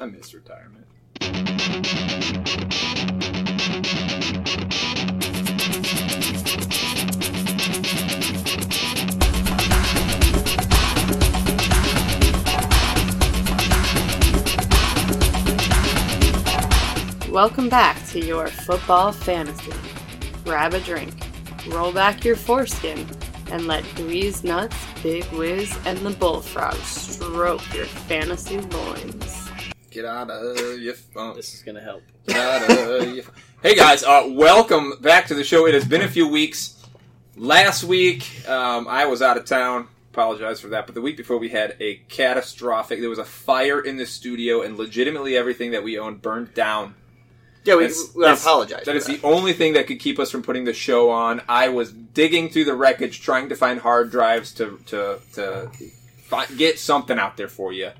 I miss retirement. Welcome back to your football fantasy. Grab a drink, roll back your foreskin, and let Dweez Nuts, Big Wiz, and the Bullfrog stroke your fantasy loins. Get out of your phone. This is gonna help. Get out of your phone. Hey guys, uh, welcome back to the show. It has been a few weeks. Last week, um, I was out of town. Apologize for that. But the week before, we had a catastrophic. There was a fire in the studio, and legitimately everything that we owned burned down. Yeah, we, That's- we that's- apologize. That for is the only thing that could keep us from putting the show on. I was digging through the wreckage, trying to find hard drives to to to fi- get something out there for you.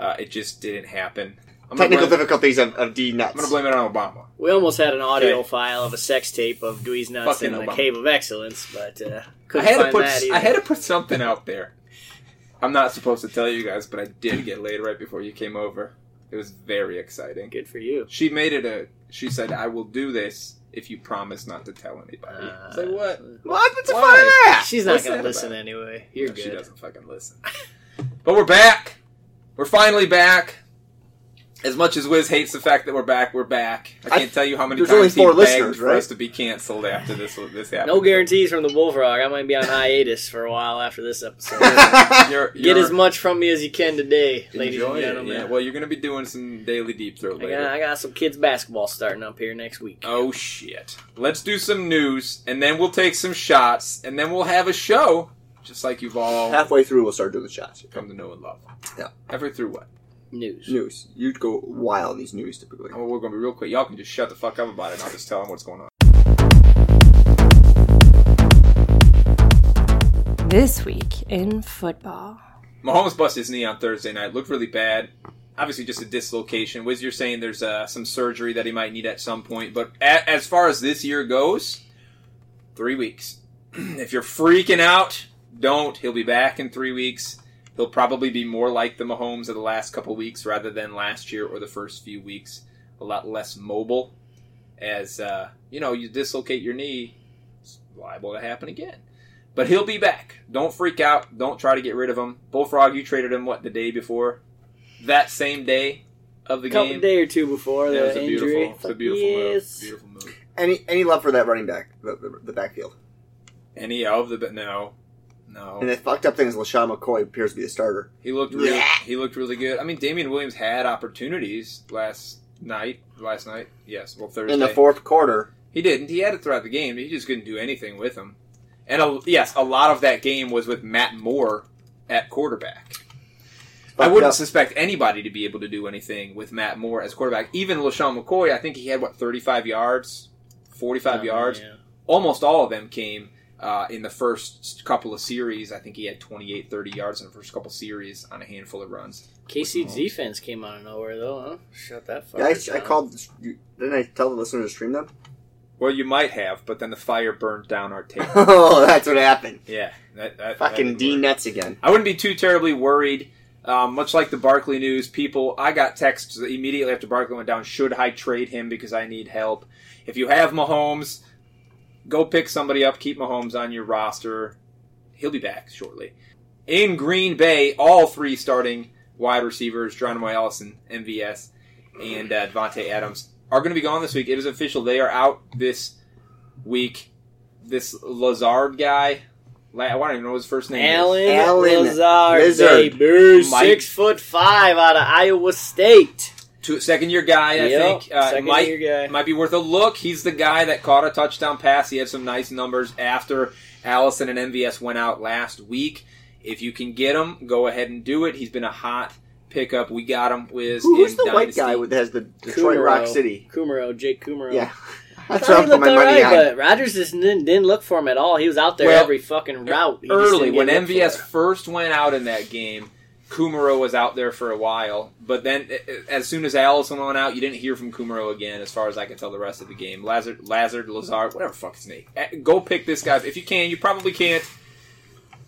Uh, it just didn't happen. I'm gonna, Technical blame, difficulties of, of D nuts. I'm gonna blame it on Obama. We almost had an audio Okay. file of a sex tape of Dewey's nuts Fucking in the Obama. Cave of Excellence, but uh, I couldn't had to put that either. I had to put something out there. I'm not supposed to tell you guys, but I did get laid right before you came over. It was very exciting. Good for you. She made it a. She said, "I will do this if you promise not to tell anybody." I was like, what? What? What's the Why? fun of that? She's not What's gonna listen about? anyway. You're No, She doesn't fucking listen. but we're back. We're finally back. As much as Wiz hates the fact that we're back, we're back. I I- can't tell you how many there's times only four he begged listeners, for right? us to be canceled after this this happened. No guarantees from the Bullfrog. I might be on hiatus for a while after this episode. You're, Get you're as much from me as you can today, ladies enjoy and it, gentlemen. yeah. Well, you're going to be doing some daily deep throat I, later. got, I got some kids basketball starting up here next week. Oh shit. Let's do some news and then we'll take some shots and then we'll have a show just like you've all Halfway through, we'll start doing the shots. come to know and love. Yeah. Halfway through what? News. News. You'd go wild these news typically. Oh, we're going to be real quick. Y'all can just shut the fuck up about it and I'll just tell them what's going on. This week in football. Mahomes busted his knee on Thursday night. Looked really bad. Obviously, just a dislocation. Wiz, you're saying there's uh, some surgery that he might need at some point. But a- as far as this year goes, three weeks. if you're freaking out, don't. He'll be back in three weeks. He'll probably be more like the Mahomes of the last couple weeks rather than last year or the first few weeks. A lot less mobile. As, uh, you know, you dislocate your knee, it's liable to happen again. But he'll be back. Don't freak out. Don't try to get rid of him. Bullfrog, you traded him what the day before? That same day of the A couple game. day or two before Yeah, it was the a injury. beautiful, it's a beautiful yes. move. Beautiful move. Any any love for that running back, the, the, the backfield? Any of the but no, no. And the fucked up thing is LeSean McCoy appears to be the starter. He looked really, Yeah. he looked really good. I mean, Damien Williams had opportunities last night. Last night, yes. Well, Thursday. In the fourth quarter, He didn't. He had it throughout the game. He just couldn't do anything with him. And a, yes, a lot of that game was with Matt Moore at quarterback. I wouldn't up. suspect anybody to be able to do anything with Matt Moore as quarterback. Even LeSean McCoy, I think he had what thirty-five yards, forty-five Oh, yards. yeah. Almost all of them came uh, in the first couple of series. I think he had 28, 30 yards in the first couple series on a handful of runs. KC's defense came out of nowhere, though, huh? Shut that fucker yeah, I, I called. Didn't I tell the listener to stream them? Well, you might have, but then the fire burned down our tape. oh, that's what happened. yeah, that, that, that Fucking D work. nuts again. I wouldn't be too terribly worried. Um, much like the Barkley news, people, I got texts immediately after Barkley went down. Should I trade him because I need help? If you have Mahomes, go pick somebody up. Keep Mahomes on your roster. He'll be back shortly. In Green Bay, all three starting wide receivers, Geronimo Allison, MVS, and uh, Davante Adams, are going to be gone this week. It is official. They are out this week. This Lazard guy, I don't even know his first name. is. Allen, Allen Lazard, Lizard. baby, Mike- six foot five out of Iowa State. Two, second year guy, I Yep, think. Uh, second might, year guy. might be worth a look. He's the guy that caught a touchdown pass. He had some nice numbers after Allison and MVS went out last week. If you can get him, go ahead and do it. He's been a hot pickup. We got him with Who, who's in the white guy with has the Detroit Kumerow. Rock City? Kumerow, Jake Kumerow. Yeah, I that's thought I he looked my money alright, on. but Rodgers just didn't, didn't look for him at all. He was out there Well, every fucking route. He early when MVS first went out in that game. Kumerow was out there for a while, but then as soon as Allison went out, you didn't hear from Kumerow again, as far as I can tell. The rest of the game, Lazard, Lazard, Lazard, whatever fuck his name. Uh, Go pick this guy if you can. You probably can't.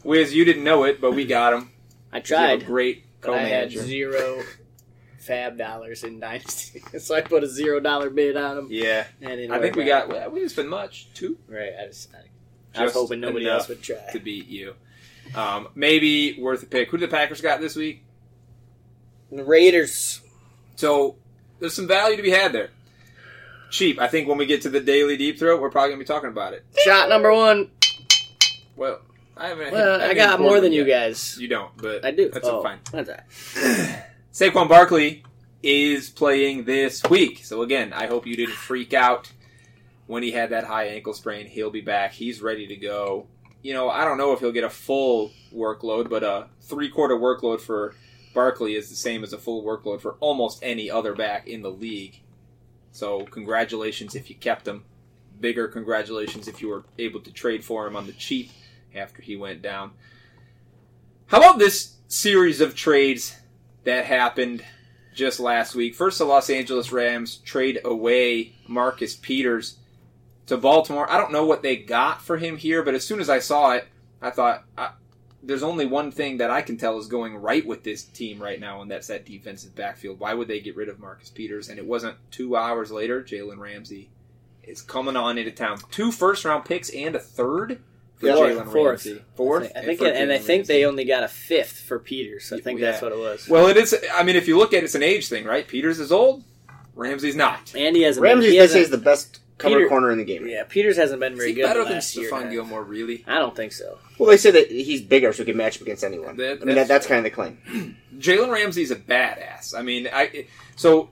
Wiz, you didn't know it, but we got him. I tried, a great but I had co-manager. zero FAAB dollars in Dynasty, so I put a zero dollar bid on him. Yeah, And I think we got well, we didn't spend much. Two right. I, just, I, I was Just hoping nobody else would try. to beat you. Um, maybe worth a pick. Who did the Packers got this week? The Raiders. So there's some value to be had there. Cheap. I think when we get to the daily deep throat, we're probably gonna be talking about it. Shot number one. Well, I haven't. Well, haven't I got more than you yet. guys. You don't, but I do. That's oh, fine. That's all right. Saquon Barkley is playing this week. So again, I hope you didn't freak out when he had that high ankle sprain. He'll be back. He's ready to go. You know, I don't know if he'll get a full workload, but a three quarter workload for Barkley is the same as a full workload for almost any other back in the league. So congratulations if you kept him. Bigger congratulations if you were able to trade for him on the cheap after he went down. How about this series of trades that happened just last week? First, the Los Angeles Rams trade away Marcus Peters to Baltimore. I don't know what they got for him here, but as soon as I saw it, I thought, I, there's only one thing that I can tell is going right with this team right now, and that's that defensive backfield. Why would they get rid of Marcus Peters? And it wasn't two hours later, Jalen Ramsey is coming on into town. Two first round picks and a third for Yeah, Jalen fourth. Ramsey. Fourth? I think, for and I Jalen think they only got a fifth for Peters. I think Yeah. that's what it was. Well, it is. I mean, if you look at it, it's an age thing, right? Peters is old. Ramsey's not. and he hasn't. Ramsey, been, he they say, hasn't is the best cover Peter- corner in the game. yeah, Peters hasn't been very good better the than last year. Stephon and a half. Gilmore? Really? I don't think so. Well, they say that he's bigger, so he can match up against anyone. That- I mean, that's that, that's kind of the claim. Jalen Ramsey's a badass. I mean, I so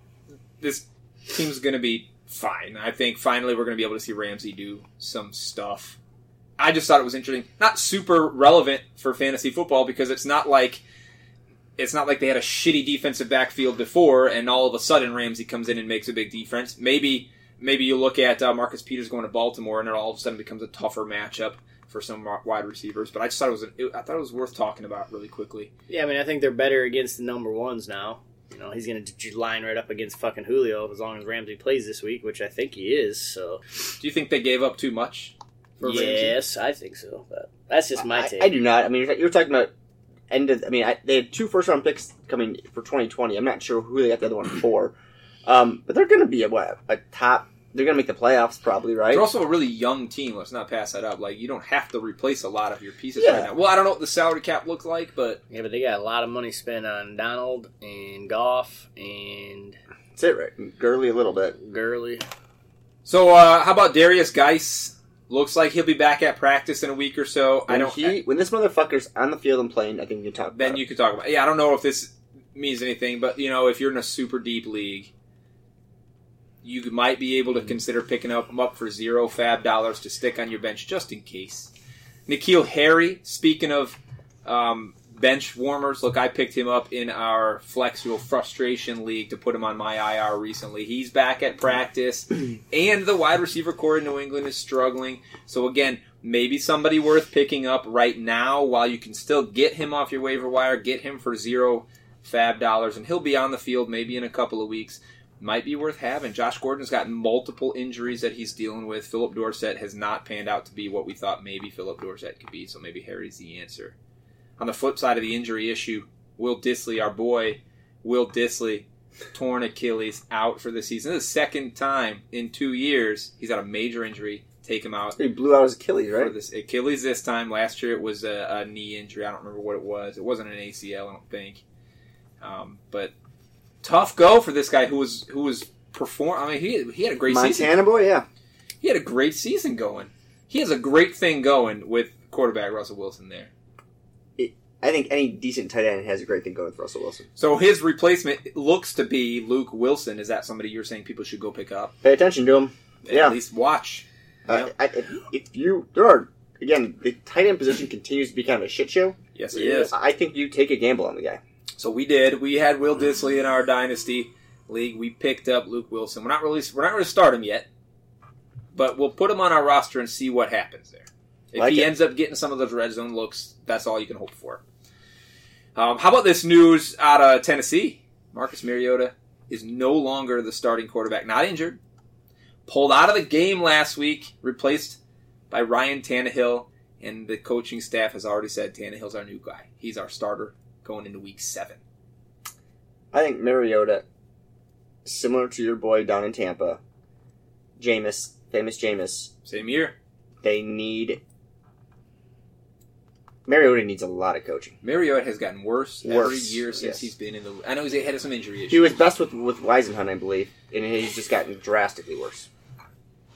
this team's going to be fine. I think finally we're going to be able to see Ramsey do some stuff. I just thought it was interesting. Not super relevant for fantasy football because it's not like it's not like they had a shitty defensive backfield before, and all of a sudden Ramsey comes in and makes a big difference. Maybe maybe you look at uh, Marcus Peters going to Baltimore, and it all of a sudden becomes a tougher matchup for some wide receivers. But I just thought it was it, I thought it was worth talking about really quickly. Yeah, I mean, I think they're better against the number ones now. You know, he's going to line right up against fucking Julio as long as Ramsey plays this week, which I think he is. So, Do you think they gave up too much for Ramsey? yes, I think so. But that's just my I, take. I do not. I mean, you're, you're talking about end of. I mean, I, they had two first round picks coming for 2020. I'm not sure who they got the other one for, um, but they're going to be a what a top. They're going to make the playoffs probably, right? They're also a really young team. Let's not pass that up. Like you don't have to replace a lot of your pieces Yeah. right now. Well, I don't know what the salary cap looks like, but Yeah, but they got a lot of money spent on Donald and Goff and That's it, right? Gurley a little bit. Gurley. so uh, how about Derrius Guice? Looks like he'll be back at practice in a week or so. I When don't. He, when this motherfucker's on the field and playing, I think we can talk. then you could talk about. Yeah, I don't know if this means anything, but you know, if you're in a super deep league, you might be able to consider picking up him up for zero FAAB dollars to stick on your bench just in case. N'Keal Harry, speaking of um, bench warmers, look, I picked him up in our Flexual Frustration League to put him on my IR recently. He's back at practice, and the wide receiver corps in New England is struggling. So again, maybe somebody worth picking up right now while you can still get him off your waiver wire, get him for zero FAAB dollars, and he'll be on the field maybe in a couple of weeks. Might be worth having. Josh Gordon's got multiple injuries that he's dealing with. Phillip Dorsett has not panned out to be what we thought maybe Phillip Dorsett could be, so maybe Harry's the answer. On the flip side of the injury issue, Will Dissly, our boy, Will Dissly, torn Achilles out for the season. This is the second time in two years he's had a major injury take him out He blew out his Achilles, for right? this Achilles this time. Last year it was a, a knee injury. I don't remember what it was. It wasn't an ACL, I don't think. Um, but tough go for this guy who was who was perform. I mean, he he had a great season. Montana boy, yeah. He had a great season going. He has a great thing going with quarterback Russell Wilson there. I think any decent tight end has a great thing going with Russell Wilson. So his replacement looks to be Luke Wilson. Is that somebody you're saying people should go pick up? Pay attention to him. Yeah. At least watch. Uh, I, if, if you there are again the tight end position continues to be kind of a shit show. Yes, it is. I think you take a gamble on the guy. So we did. We had Will Dissly in our dynasty league. We picked up Luke Wilson. We're not really we're not going to start him yet, but we'll put him on our roster and see what happens there. If Like he it. ends up getting some of those red zone looks, that's all you can hope for. Um, how about this news out of Tennessee? Marcus Mariota is no longer the starting quarterback. Not injured. Pulled out of the game last week, replaced by Ryan Tannehill, and the coaching staff has already said Tannehill's our new guy. He's our starter going into week seven. I think Mariota, similar to your boy down in Tampa, Jameis, famous Jameis, Same year. they need. Mariota needs a lot of coaching. Mariota has gotten worse, every year since yes. he's been in the. I know he's had some injury issues. He was best with with Whisenhunt, I believe, and he's just gotten drastically worse.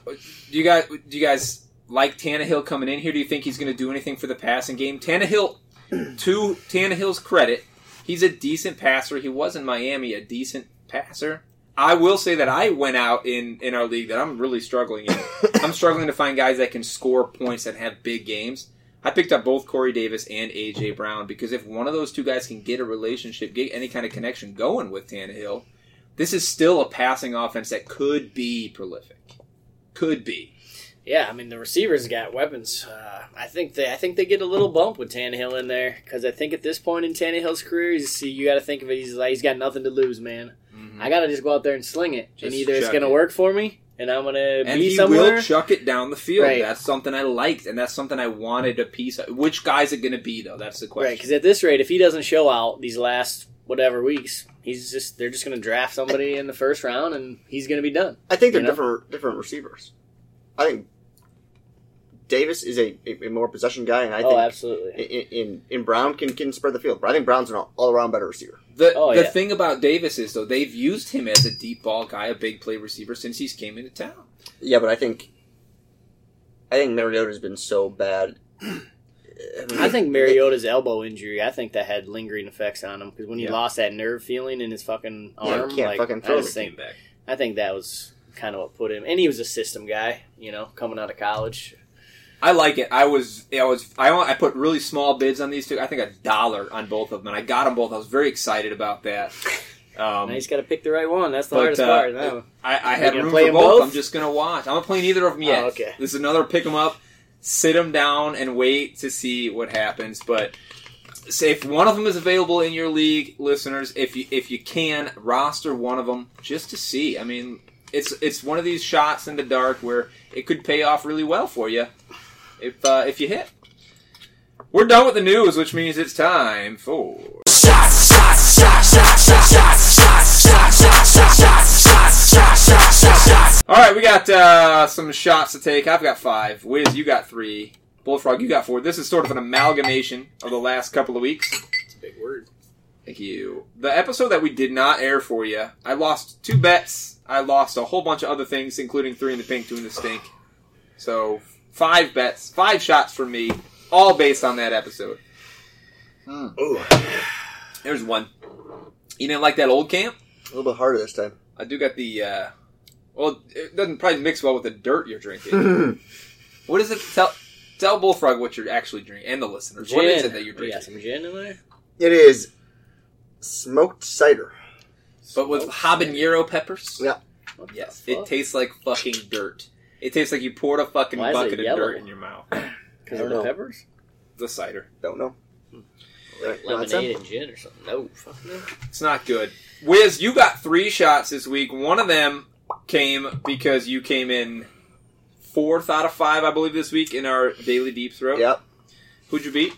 Uh, do you guys do you guys like Tannehill coming in here? Do you think he's going to do anything for the passing game? Tannehill, to Tannehill's credit, he's a decent passer. He was in Miami a decent passer. I will say that I went out in in our league that I'm really struggling in. I'm struggling to find guys that can score points that have big games. I picked up both Corey Davis and AJ Brown because if one of those two guys can get a relationship, get any kind of connection going with Tannehill, this is still a passing offense that could be prolific. Could be. Yeah, I mean the receivers got weapons. Uh, I think they I think they get a little bump with Tannehill in there because I think at this point in Tannehill's career, he's, see, you got to think of it. He's like he's got nothing to lose, man. I got to just go out there and sling it, and either it's going to it. work for me, and I'm going to and be he somewhere. will chuck it down the field. Right. That's something I liked, and that's something I wanted a piece of. Which guy's it going to be, though? That's the question. Right, because at this rate, if he doesn't show out these last whatever weeks, he's just they're just going to draft somebody in the first round, and he's going to be done. I think they're You know? different different receivers. I think Davis is a, a, a more possession guy, and I oh, think absolutely. in, in in Brown can can spread the field. But I think Brown's an all around better receiver. The Oh, the yeah. thing about Davis is though they've used him as a deep ball guy, a big play receiver since he's came into town. Yeah, but I think I think Mariota's been so bad. I think Mariota's elbow injury. I think that had lingering effects on him because when he Yeah. lost that nerve feeling in his fucking Yeah, arm, can't like, fucking I throw just it. think back. I think that was kind of what put him. And he was a system guy, you know, coming out of college. I like it. I was I was I I put really small bids on these two. I think a dollar on both of them, and I got them both. I was very excited about that. Um, now he's got to pick the right one. That's the but, hardest uh, part. No. I, I you had room for both. both? I'm just gonna watch. I'm not playing either of them yet. Oh, okay. This is another pick them up, sit them down, and wait to see what happens. But say if one of them is available in your league, listeners, if you if you can roster one of them just to see. I mean, it's it's one of these shots in the dark where it could pay off really well for you if uh, if you hit. We're done with the news, which means it's time for shots shots shots shots shots shots shots shots All right, we got uh, some shots to take. I've got five. Wiz, you got three. Bullfrog, you got four. This is sort of an amalgamation of the last couple of weeks. It's a big word. Thank you. The episode that we did not air for you, I lost two bets. I lost a whole bunch of other things, including three in the pink, two in the stink. So five bets, five shots from me, all based on that episode. Ooh. There's one. You didn't like that old camp? A little bit harder this time. I do got the. uh Well, it doesn't probably mix well with the dirt you're drinking. what is it? Tell tell Bullfrog what you're actually drinking, and the listeners. What is it that you're We got drinking? some gin in there. it is smoked cider. But with habanero peppers. Yeah. What Yes, it tastes like fucking dirt. It tastes like you poured a fucking Why is it bucket of yellow? dirt in your mouth. because of don't the know. peppers. The cider. Don't know. Right, you? Lemonade and gin or something. No, fuck no. It's not good. Wiz, you got three shots this week. One of them came because you came in fourth out of five, I believe, this week in our daily deep throat. Yep. Who'd you beat?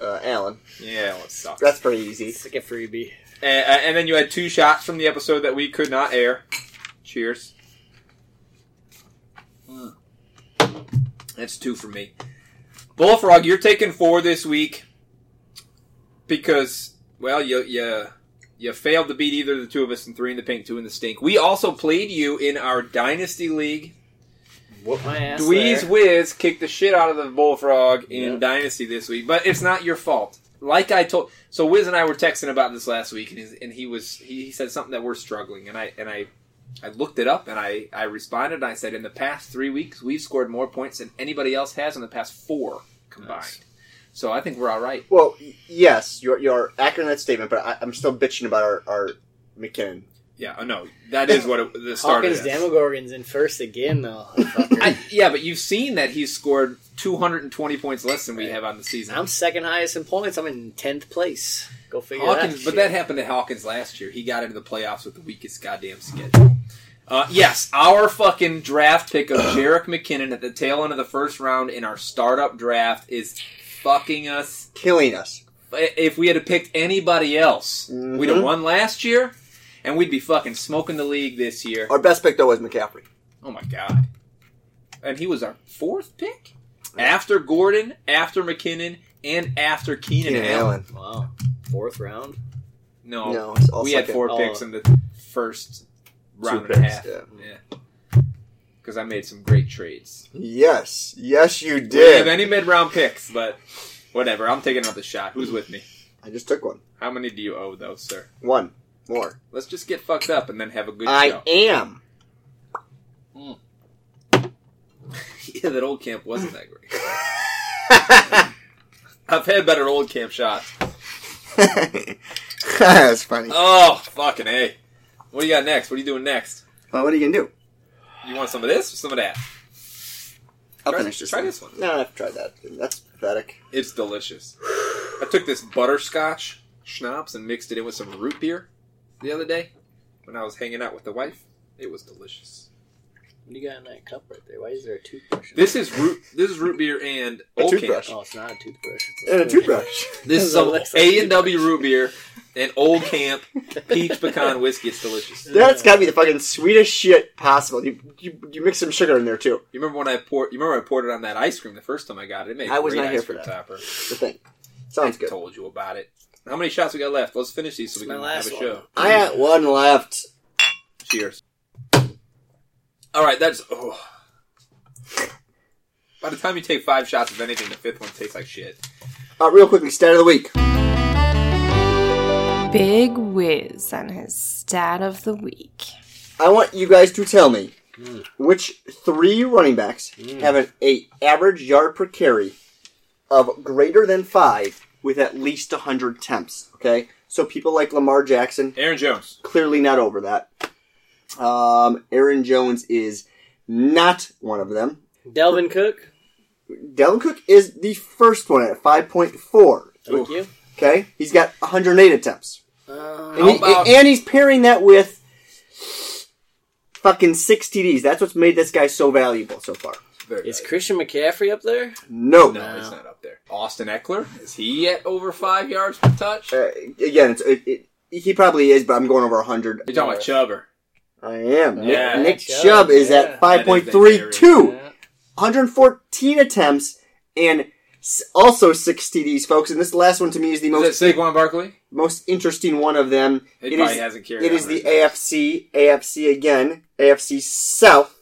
Uh, Alan. Yeah, well, it sucks. That's pretty easy. It's like a freebie. And, uh, and then you had two shots from the episode that we could not air. Cheers. That's two for me. Bullfrog, you're taking four this week because, well, you you you failed to beat either of the two of us in three in the pink, two in the stink. We also played you in our dynasty league. Whoop my ass. Dweez there. Wiz kicked the shit out of the Bullfrog in Yeah. Dynasty this week, but it's not your fault. Like I told, so Wiz and I were texting about this last week, and, he- and he was he, he said something that we're struggling, and I and I I looked it up and I I responded and I said in the past three weeks we've scored more points than anybody else has in the past four combined. Nice. So I think we're all right. Well, yes, you're you're accurate in that statement, but I, I'm still bitching about our, our McKinnon. Yeah, oh, no, that is what it, the start Hawkins is. Demogorgon's in first again though. I, yeah, but you've seen that he's scored 220 points less than we have on the season. I'm second highest in points. I'm in tenth place. Go figure Hawkins, that. but that happened to Hawkins last year. He got into the playoffs with the weakest goddamn schedule. Uh, yes, our fucking draft pick of Jerick McKinnon at the tail end of the first round in our startup draft is fucking us, Killing us. if we had picked anybody else, we'd have Mhm. won last year, and we'd be fucking smoking the league this year. Our best pick though was McCaffrey. Oh my god! And he was our fourth pick after Gordon, after McKinnon, and after Keenan, Keenan Allen. Allen. Wow. Fourth round. No, No, it's all we had four four Oh. picks in the first round and a picks, half. yeah. Yeah, because I made some great trades. Yes, yes, you We didn't have any mid-round picks, but whatever. I'm taking another shot. Who's with me? I just took one. How many do you owe, though, sir? One more. Let's just get fucked up and then have a good I show. am. Hmm. yeah, that old camp wasn't that great. I've had better old camp shots. That's funny. Oh, fucking a. What do you got next? What are you doing next? Well, what are you gonna do? You want some of this or some of that? I'll Try- finish this. try one. this one. No, I've tried that. That's pathetic. It's delicious. I took this butterscotch schnapps and mixed it in with some root beer the other day when I was hanging out with the wife. It was delicious. What do you got in that cup right there? Why is there a toothbrush? in This is root. This is root beer and A old toothbrush. Oh, it's not a toothbrush. It's And a toothbrush. This is That looks like A and W root beer and Old Camp peach pecan whiskey. It's delicious. That's gotta be the fucking sweetest shit possible. You, you you mix some sugar in there too. You remember when I poured? You remember I poured it on that ice cream the first time I got it. It made I was great not here ice for cream that. topper. The thing sounds I good. told you about it. How many shots we got left? Let's finish these so we It's can my have last a one. show. I got one left. Cheers. All right, that's. Oh. By the time you take five shots of anything, the fifth one tastes like shit. Uh, real quickly, stat of the week. Big Wiz on his stat of the week. I want you guys to tell me Hmm. which three running backs have an a average yard per carry of greater than five with at least hundred temps, Okay, so people like Lamar Jackson Aaron Jones. clearly not over that. Um, Aaron Jones is not one of them. Dalvin Cook. Dalvin Cook is the first one at five point four. Thank you. Okay, he's got 108 attempts. Uh, And, he- about- and he's pairing that with fucking six TDs. That's what's made this guy so valuable so far. Very is nice. Christian McCaffrey up there? No. No, No. it's not up there. Austin Ekeler is he at over five yards per touch? Uh, again, it's, it, it, he probably is, but I'm going over 100. You're talking about Chubber. I am. Nick- Yeah. Nick, Chubb, Chubb is yeah. at 5.32. Yeah. 114 attempts and also six TDs, folks. And this last one to me is the Is most that Saquon Barkley? most interesting one of them. He It probably is- hasn't carried. It is the his. AFC. AFC again. AFC South.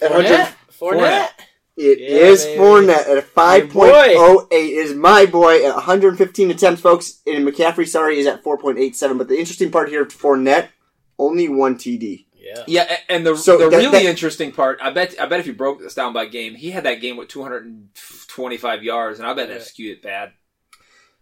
At 100 Fournette. Fournette. It Yeah, is baby. Fournette at a 5.08. It is my boy at 115 attempts, folks. And McCaffrey, sorry, is at 4.87. But the interesting part here, Fournette, only one TD. Yeah. Yeah, and the So the that- really that- interesting part, I bet, I bet if you broke this down by game, he had that game with 225 yards, and I bet that Yeah. skewed it bad.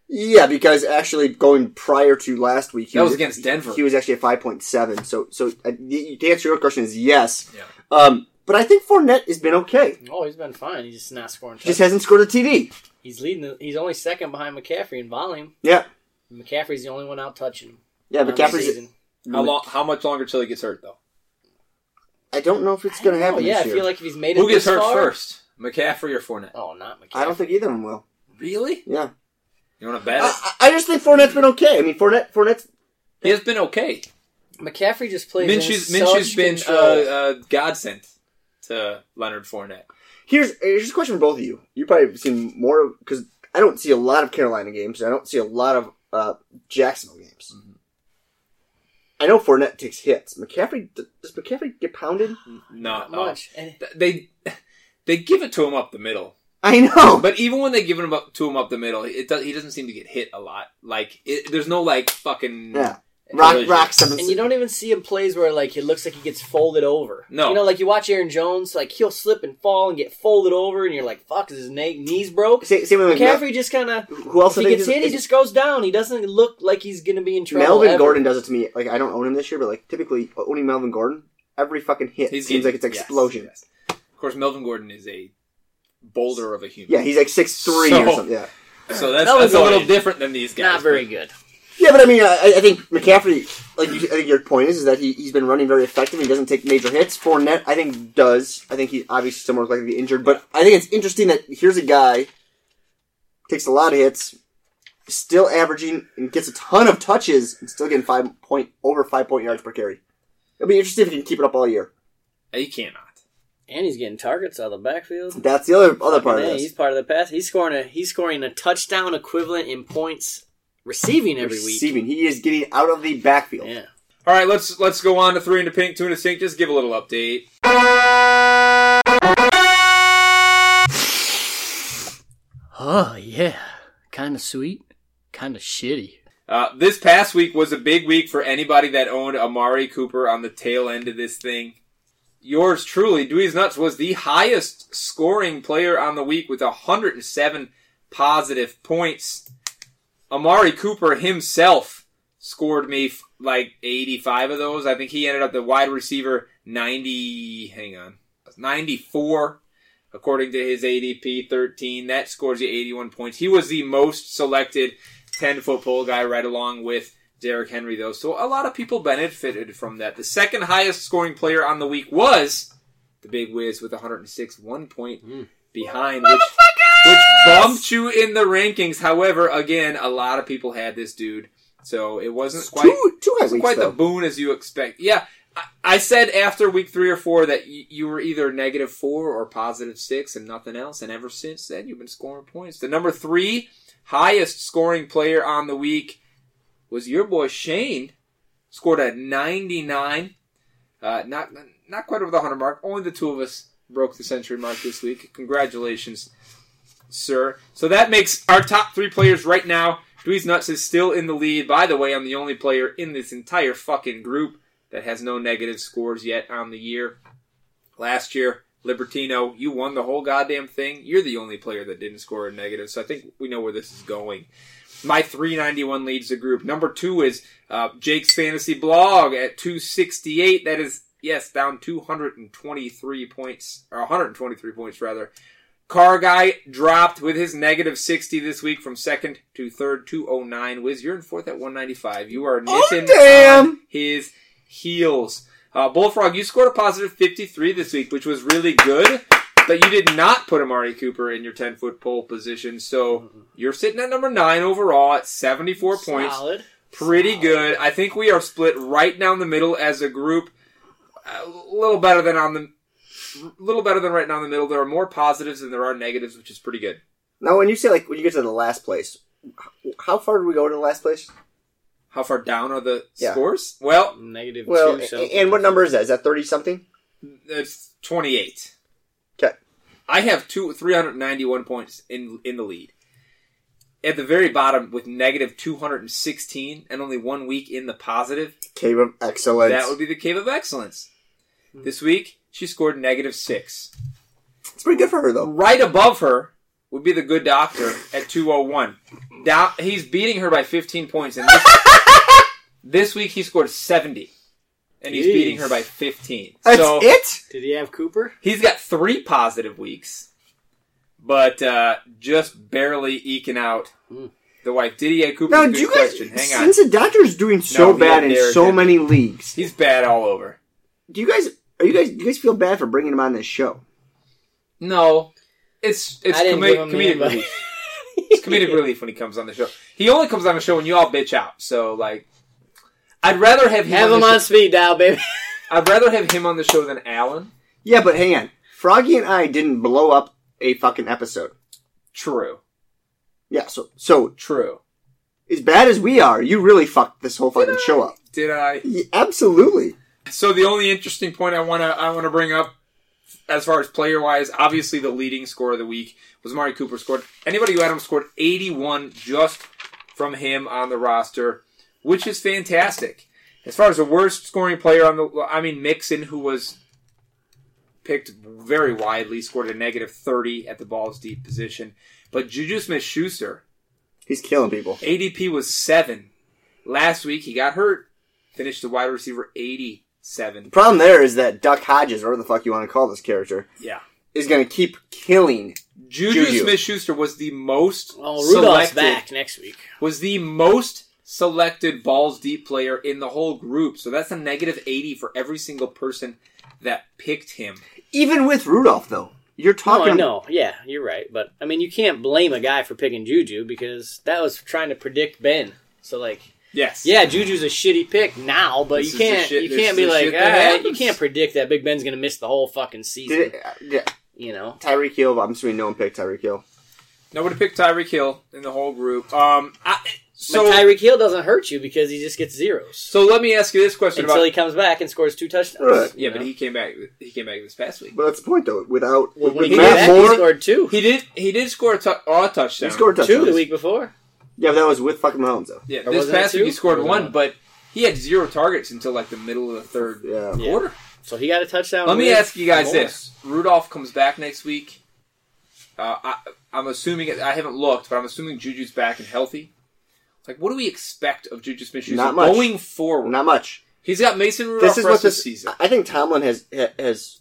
Yeah, because actually going prior to last week, he That was against Denver. He was actually at 5.7. So, so uh, the the answer to your question is yes. Yeah. Um, but I think Fournette has been okay. Oh, he's been fine. He's just not scoring. He just hasn't scored a TD. He's leading. The, he's only second behind McCaffrey in volume. Yeah. McCaffrey's the only one out touching him. Yeah, on the McCaffrey's. Season. How long? How much longer till he gets hurt, though? I don't know if it's going to happen Oh, yeah, this I year. feel like if he's made it Who gets this hurt far- first, McCaffrey or Fournette? Oh, not McCaffrey. I don't think either of them will. Really? Yeah. You want to bet I, it? I I just think Fournette's been okay. I mean, Fournette, Fournette's He has been okay. McCaffrey just plays. Minshew's, in Minshew's such been control. uh, uh, godsend to Leonard Fournette. Here's here's a question for both of you. You probably have seen more because I don't see a lot of Carolina games. I don't see a lot of uh, Jacksonville games. I know Fournette takes hits. McCaffrey does McCaffrey get pounded? Not not um, much. And They they give it to him up the middle, I know. but even when they give it up to him up the middle, it does, he doesn't seem to get hit a lot. Like it, there's no like fucking yeah, rock collision. rock seven. and you don't even see him plays where like it looks like he gets folded over. No. you know, like you watch Aaron Jones, like he'll slip and fall and get folded over, and you're like, "Fuck, is his na- knees broke?" Same, same with Mel- McCaffrey just kind of Who else if I he think gets hit, he just goes down. He doesn't look like he's gonna be in trouble. Melvin ever. Gordon does it to me. Like I don't own him this year, but like typically uh, owning Melvin Gordon, every fucking hit He's seems like it's an yes, explosion. yes. Of course, Melvin Gordon is a boulder of a human. Yeah, he's like six three So- or something. Yeah, so that's, Melvin that's a little different than these guys. Not very good. Yeah, but I mean, I, I think McCaffrey. Like you, I think your point is, is that he he's been running very effective. He doesn't take major hits. Fournette, I think, does. I think he obviously still more likely to be injured, but I think it's interesting that here's a guy takes a lot of hits, still averaging and gets a ton of touches and still getting five point over five point yards per carry. It'll be interesting if he can keep it up all year. Uh, he cannot. And he's getting targets out of the backfield. That's the other other part of this. he's part of the pass. He's scoring a he's scoring a touchdown equivalent in points receiving every week. Receiving, he is getting out of the backfield. Yeah. All right, let's let's go on to three into pink, two into sink. Just give a little update. Oh yeah, kind of sweet, kind of shitty. Uh, this past week was a big week for anybody that owned Amari Cooper on the tail end of this thing. Yours truly, Dewey's Nuts, was the highest scoring player on the week with 107 positive points. Amari Cooper himself scored me f- like 85 of those. I think he ended up the wide receiver 90, hang on, 94 according to his ADP 13. That scores you 81 points. He was the most selected 10 foot pole guy right along with Derrick Henry, though. So a lot of people benefited from that. The second highest scoring player on the week was the Big Wiz with 106, one point Mm. behind, which, which bumped you in the rankings. However, again, a lot of people had this dude. So it wasn't quite Two two wasn't weeks quite though. the boon as you expect. Yeah, I, I said after week three or four that y- you were either negative four or positive six and nothing else. And ever since then, you've been scoring points. The number three highest scoring player on the week was your boy Shane. Scored a 99. Uh, not not quite over the 100 mark. Only the two of us broke the century mark this week. Congratulations, sir. So that makes our top three players right now. Dweez Nuts is still in the lead. By the way, I'm the only player in this entire fucking group that has no negative scores yet on the year. Last year, Libertino, you won the whole goddamn thing. You're the only player that didn't score a negative, so I think we know where this is going. My 391 leads the group. Number two is uh, Jake's Fantasy Blog at 268. That is, yes, down 223 points, or 123 points rather. Car Guy dropped with his negative 60 this week from second to third, 209. Wiz, you're in fourth at 195. You are nipping damn! on his heels. Uh, Bullfrog, you scored a positive 53 this week, which was really good, but you did not put Amari Cooper in your 10 foot pole position. So you're sitting at number nine overall at 74 points. Solid. Pretty good. I think we are split right down the middle as a group. A little better than on the, little better than right now in the middle. There are more positives than there are negatives, which is pretty good. Now, when you say like when you get to the last place, how far do we go to the last place? How far down are the Yeah. scores? Well, Negative Well, two. a- something. and what number is that? Is that thirty something? it's 28. Okay. I have two 391 points in in the lead. At the very bottom with negative 216 and only one week in the positive, Cave of Excellence. that would be the Cave of Excellence. Hmm. This week, she scored negative 6. it's pretty good for her though. Right above her would be the Good Doctor at 201. Down, he's beating her by 15 points and this, this week he scored 70. And he's Jeez. beating her by 15. That's so it. Did he have Cooper? He's got three positive weeks, but uh, just barely eking out Hmm. the wife. Didier Cooper. Now, good do you guys? question. Hang on. Since the Doctor's doing so No, bad in so Henry. many leagues, He's bad all over. do you guys? Are you guys? You guys feel bad for bringing him on this show? No, it's it's I didn't comi- give him the comedic invite. relief. It's comedic relief when he comes on the show. He only comes on the show when you all bitch out. So like, I'd rather have him. Have on him the on show- speed dial, baby. I'd rather have him on the show than Alan. Yeah, but hang on. Froggy and I didn't blow up a fucking episode. True. Yeah, so so True. as bad as we are, you really fucked this whole fucking show up. Did I? Yeah, absolutely. So the only interesting point I wanna I wanna bring up, as far as player wise, obviously the leading score of the week was Mari Cooper scored. Anybody who had him scored 81 just from him on the roster, which is fantastic. As far as the worst scoring player on the, I mean Mixon, who was picked very widely, scored a negative 30 at the balls deep position. But Juju Smith Schuster, He's killing people. ADP was seven. Last week he got hurt, finished the wide receiver 87. The problem there is that Duck Hodges, or whatever the fuck you want to call this character, Yeah. is going to keep killing. Juju, Juju. Smith Schuster was the most Well, Rudolph's selected back next week. was the most selected balls deep player in the whole group. So that's a negative 80 for every single person that picked him. Even with Rudolph, though. You're oh, talking. I know. Yeah, you're right. But I mean, you can't blame a guy for picking Juju because that was trying to predict Ben. So like, Yes. yeah, Juju's a shitty pick now, but This you can't shit- you can't be like, shit that "All right, you can't predict that Big Ben's gonna miss the whole fucking season. Did it, yeah, You know, Tyreek Hill. I'm assuming no one picked Tyreek Hill. Nobody picked Tyreek Hill in the whole group. Um. I, so but Tyreek Hill doesn't hurt you because he just gets zeros so let me ask you this question until about. he comes back and scores two touchdowns. Right. yeah, you but he came back. He came back this past week. But that's the point, though. Without well, with, when he with came Matt back, he scored two, He did. He did score a, touchdown. he scored two the week before. Yeah, but that was with fucking Mahomes, though. Yeah, this past week he scored Or was one, one? but he had zero targets until like the middle of the third Yeah. Yeah. quarter. So he got a touchdown. Let me with ask you guys Moore. this: Rudolph comes back next week. Uh, I, I'm assuming I haven't looked, but I'm assuming Juju's back and healthy. Like, what do we expect of Juju Smith-Schuster Not much. going forward? Not much. He's got Mason Rudolph This is rest what of the this season. I think Tomlin has has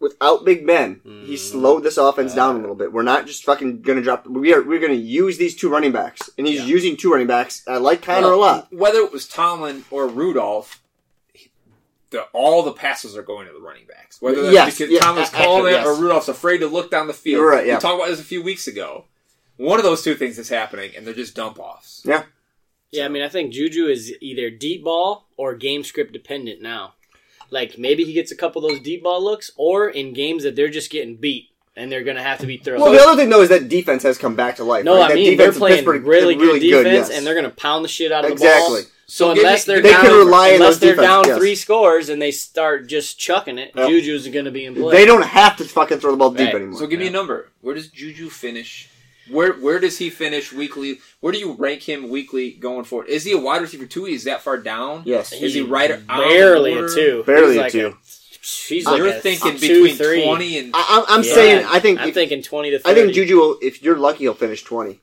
without Big Ben, he Mhm. slowed this offense down a little bit. We're not just fucking gonna drop. We are we're gonna use these two running backs, and he's Yeah. using two running backs. I like Conner Well, a lot. Whether it was Tomlin or Rudolph, the, all the passes are going to the running backs. Whether that's Yes, because yeah, Tomlin's a- calling yes. it or Rudolph's afraid to look down the field. You're right, yeah. We talked about this a few weeks ago. One of those two things is happening, and they're just dump offs. Yeah, Yeah, I mean, I think Juju is either deep ball or game script dependent now. Like maybe he gets a couple of those deep ball looks, or in games that they're just getting beat and they're gonna have to be thrown. Well, the other thing though is that defense has come back to life. no, right? I that mean they're defense in playing Pittsburgh really, is good defense, yes. and they're gonna pound the shit out of Exactly. the ball. So, So unless they're they down, rely unless they're defense, down yes. three scores and they start just chucking it, Yep. Juju's gonna be in play. They don't have to fucking throw the ball deep Right. anymore. So give me a number. Where does Juju finish? Where where does he finish weekly? Where do you rank him weekly going forward? Is he a wide receiver two? Is that far down? yes, Is he right on barely a two? Barely He's a like two. She's like You're a thinking two, between three. twenty and I, I'm, I'm Yeah. saying I think I'm thinking twenty to I think Juju will. If you're lucky, he'll finish twenty.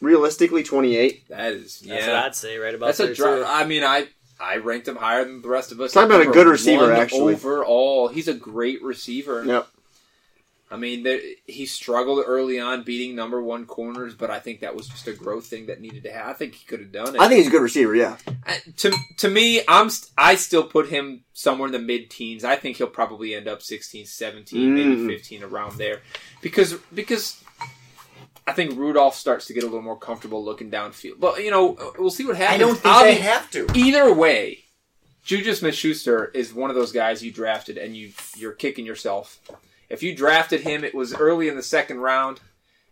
Realistically, twenty eight. that is That's yeah. what I'd say. Right about That's a there, drop. too. I mean, I I ranked him higher than the rest of us. Talk about a good receiver, actually. Overall, he's a great receiver. Yep. I mean, there, he struggled early on beating number one corners, but I think that was just a growth thing that needed to happen. I think he could have done it. I think he's a good receiver. Yeah. I- to to me, I'm st- I still put him somewhere in the mid teens. I think he'll probably end up 16, 17, maybe Mm. 15 around there. Because because I think Rudolph starts to get a little more comfortable looking downfield. But you know, we'll see what happens. I don't think be- have to. Either way, Juju Smith-Schuster is one of those guys you drafted and you you're kicking yourself. If you drafted him, it was early in the second round,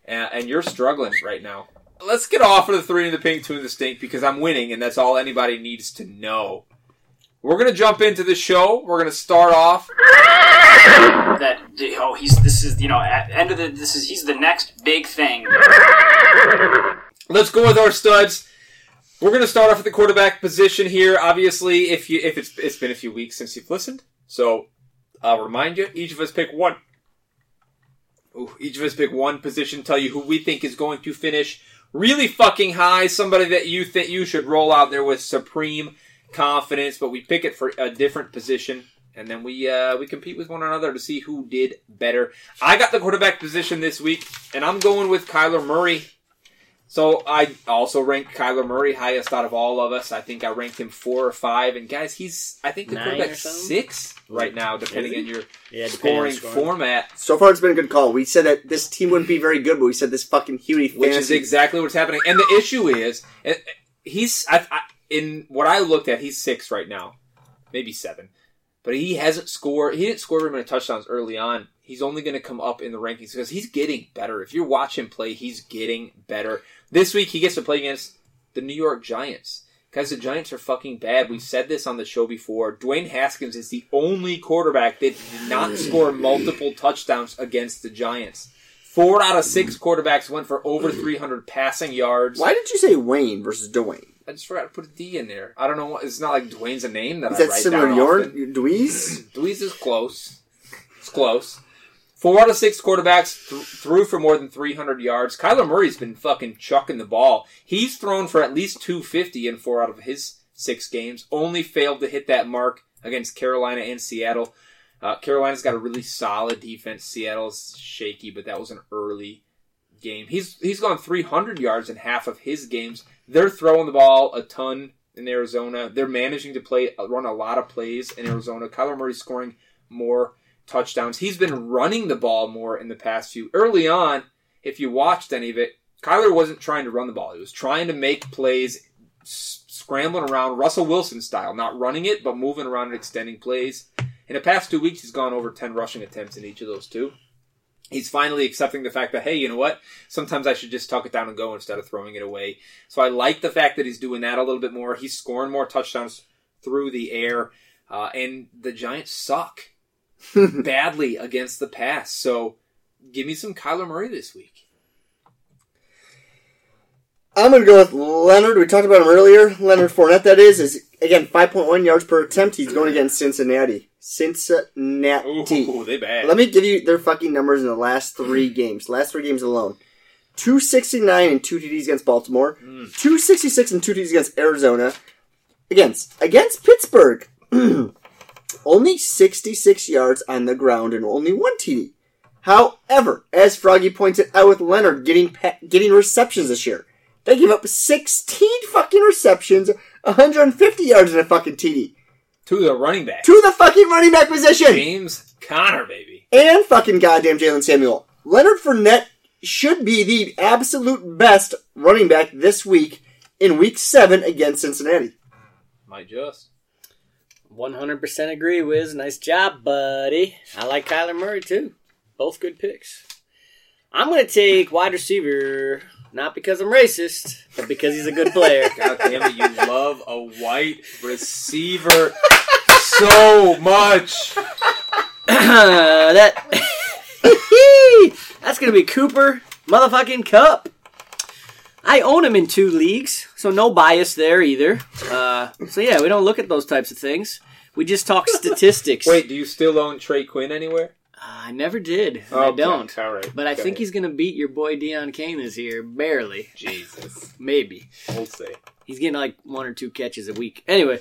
and, and you're struggling right now. Let's get off of the three in the pink, two in the stink because I'm winning, and that's all anybody needs to know. We're gonna jump into the show. We're gonna start off. that oh he's this is you know at end of the this is he's the next big thing Let's go with our studs. We're gonna start off at the quarterback position here. Obviously, if you if it's it's been a few weeks since you've listened, so I'll remind you. Each of us pick one. Ooh, each of us pick one position. Tell you who we think is going to finish really fucking high. Somebody that you think you should roll out there with supreme confidence. But we pick it for a different position, and then we uh, we compete with one another to see who did better. I got the quarterback position this week, and I'm going with Kyler Murray. So I also ranked Kyler Murray highest out of all of us. I think I ranked him four or five. And guys, he's I think the Nine quarterback six right now, depending on your Yeah, depending on scoring scoring. format, So far, it's been a good call. We said that this team wouldn't be very good, but we said this fucking Huey which is exactly what's happening. And the issue is, eh, he's I, I, in what I looked at, he's six right now, maybe seven, but he hasn't scored. He didn't score very many touchdowns early on. He's only going to come up in the rankings because he's getting better. If you watch him play, he's getting better. This week he gets to play against the New York Giants. Guys, the Giants are fucking bad. We've said this on the show before. Dwayne Haskins is the only quarterback that did not score multiple touchdowns against the Giants. Four out of six quarterbacks went for over 300 passing yards. Why did you say Wayne versus Dwayne? I just forgot to put a D in there. I don't know. what It's not like Dwayne's a name that Is I that write similar down to often. yours? Dweez? Dweez is close. It's close. Four out of six quarterbacks th- threw for more than 300 yards. Kyler Murray's been fucking chucking the ball. He's thrown for at least 250 in four out of his six games. Only failed to hit that mark against Carolina and Seattle. Uh, Carolina's got a really solid defense. Seattle's shaky, but that was an early game. He's he's gone 300 yards in half of his games. They're throwing the ball a ton in Arizona. They're managing to play run a lot of plays in Arizona. Kyler Murray's scoring more touchdowns. He's been running the ball more in the past few. Early on, if you watched any of it, Kyler wasn't trying to run the ball. He was trying to make plays, scrambling around Russell Wilson style, not running it, but moving around and extending plays. In the past two weeks, he's gone over 10 rushing attempts in each of those two. He's finally accepting the fact that, hey, you know what? Sometimes I should just tuck it down and go instead of throwing it away. So I like the fact that he's doing that a little bit more. He's scoring more touchdowns through the air. Uh, and the Giants suck badly against the pass. So give me some Kyler Murray this week. I'm going to go with Leonard. We talked about him earlier. Leonard Fournette, that is, is again 5.1 yards per attempt. He's going against Cincinnati. Cincinnati. Ooh, they bad. Let me give you their fucking numbers in the last three games. Last three games alone. 269 and two TDs against Baltimore. Mm. 266 and two TDs against Arizona. Against against Pittsburgh. only 66 yards on the ground and only one TD. However, as Froggy pointed out with Leonard getting pa- getting receptions this year, they give up 16 fucking receptions, 150 yards and a fucking TD to the running back. to the fucking running back position James Conner, baby. and fucking goddamn Jaylen Samuel. Leonard Fournette should be the absolute best running back this week in week seven against Cincinnati. Might just. 100% agree, Wiz. Nice job, buddy. I like Kyler Murray, too. Both good picks. I'm going to take wide receiver, not because I'm racist, but because he's a good player. God damn it, you love a white receiver so much. that That's going to be Cooper motherfucking Kupp. I own him in two leagues, so no bias there either. Uh, so yeah, we don't look at those types of things. We just talk statistics. Wait, do you still own Trey Quinn anywhere? I never did. and I don't. All right. But I Go think ahead. he's going to beat your boy Dion Kane this year, barely, Jesus. maybe. We'll see. He's getting like one or two catches a week. Anyway,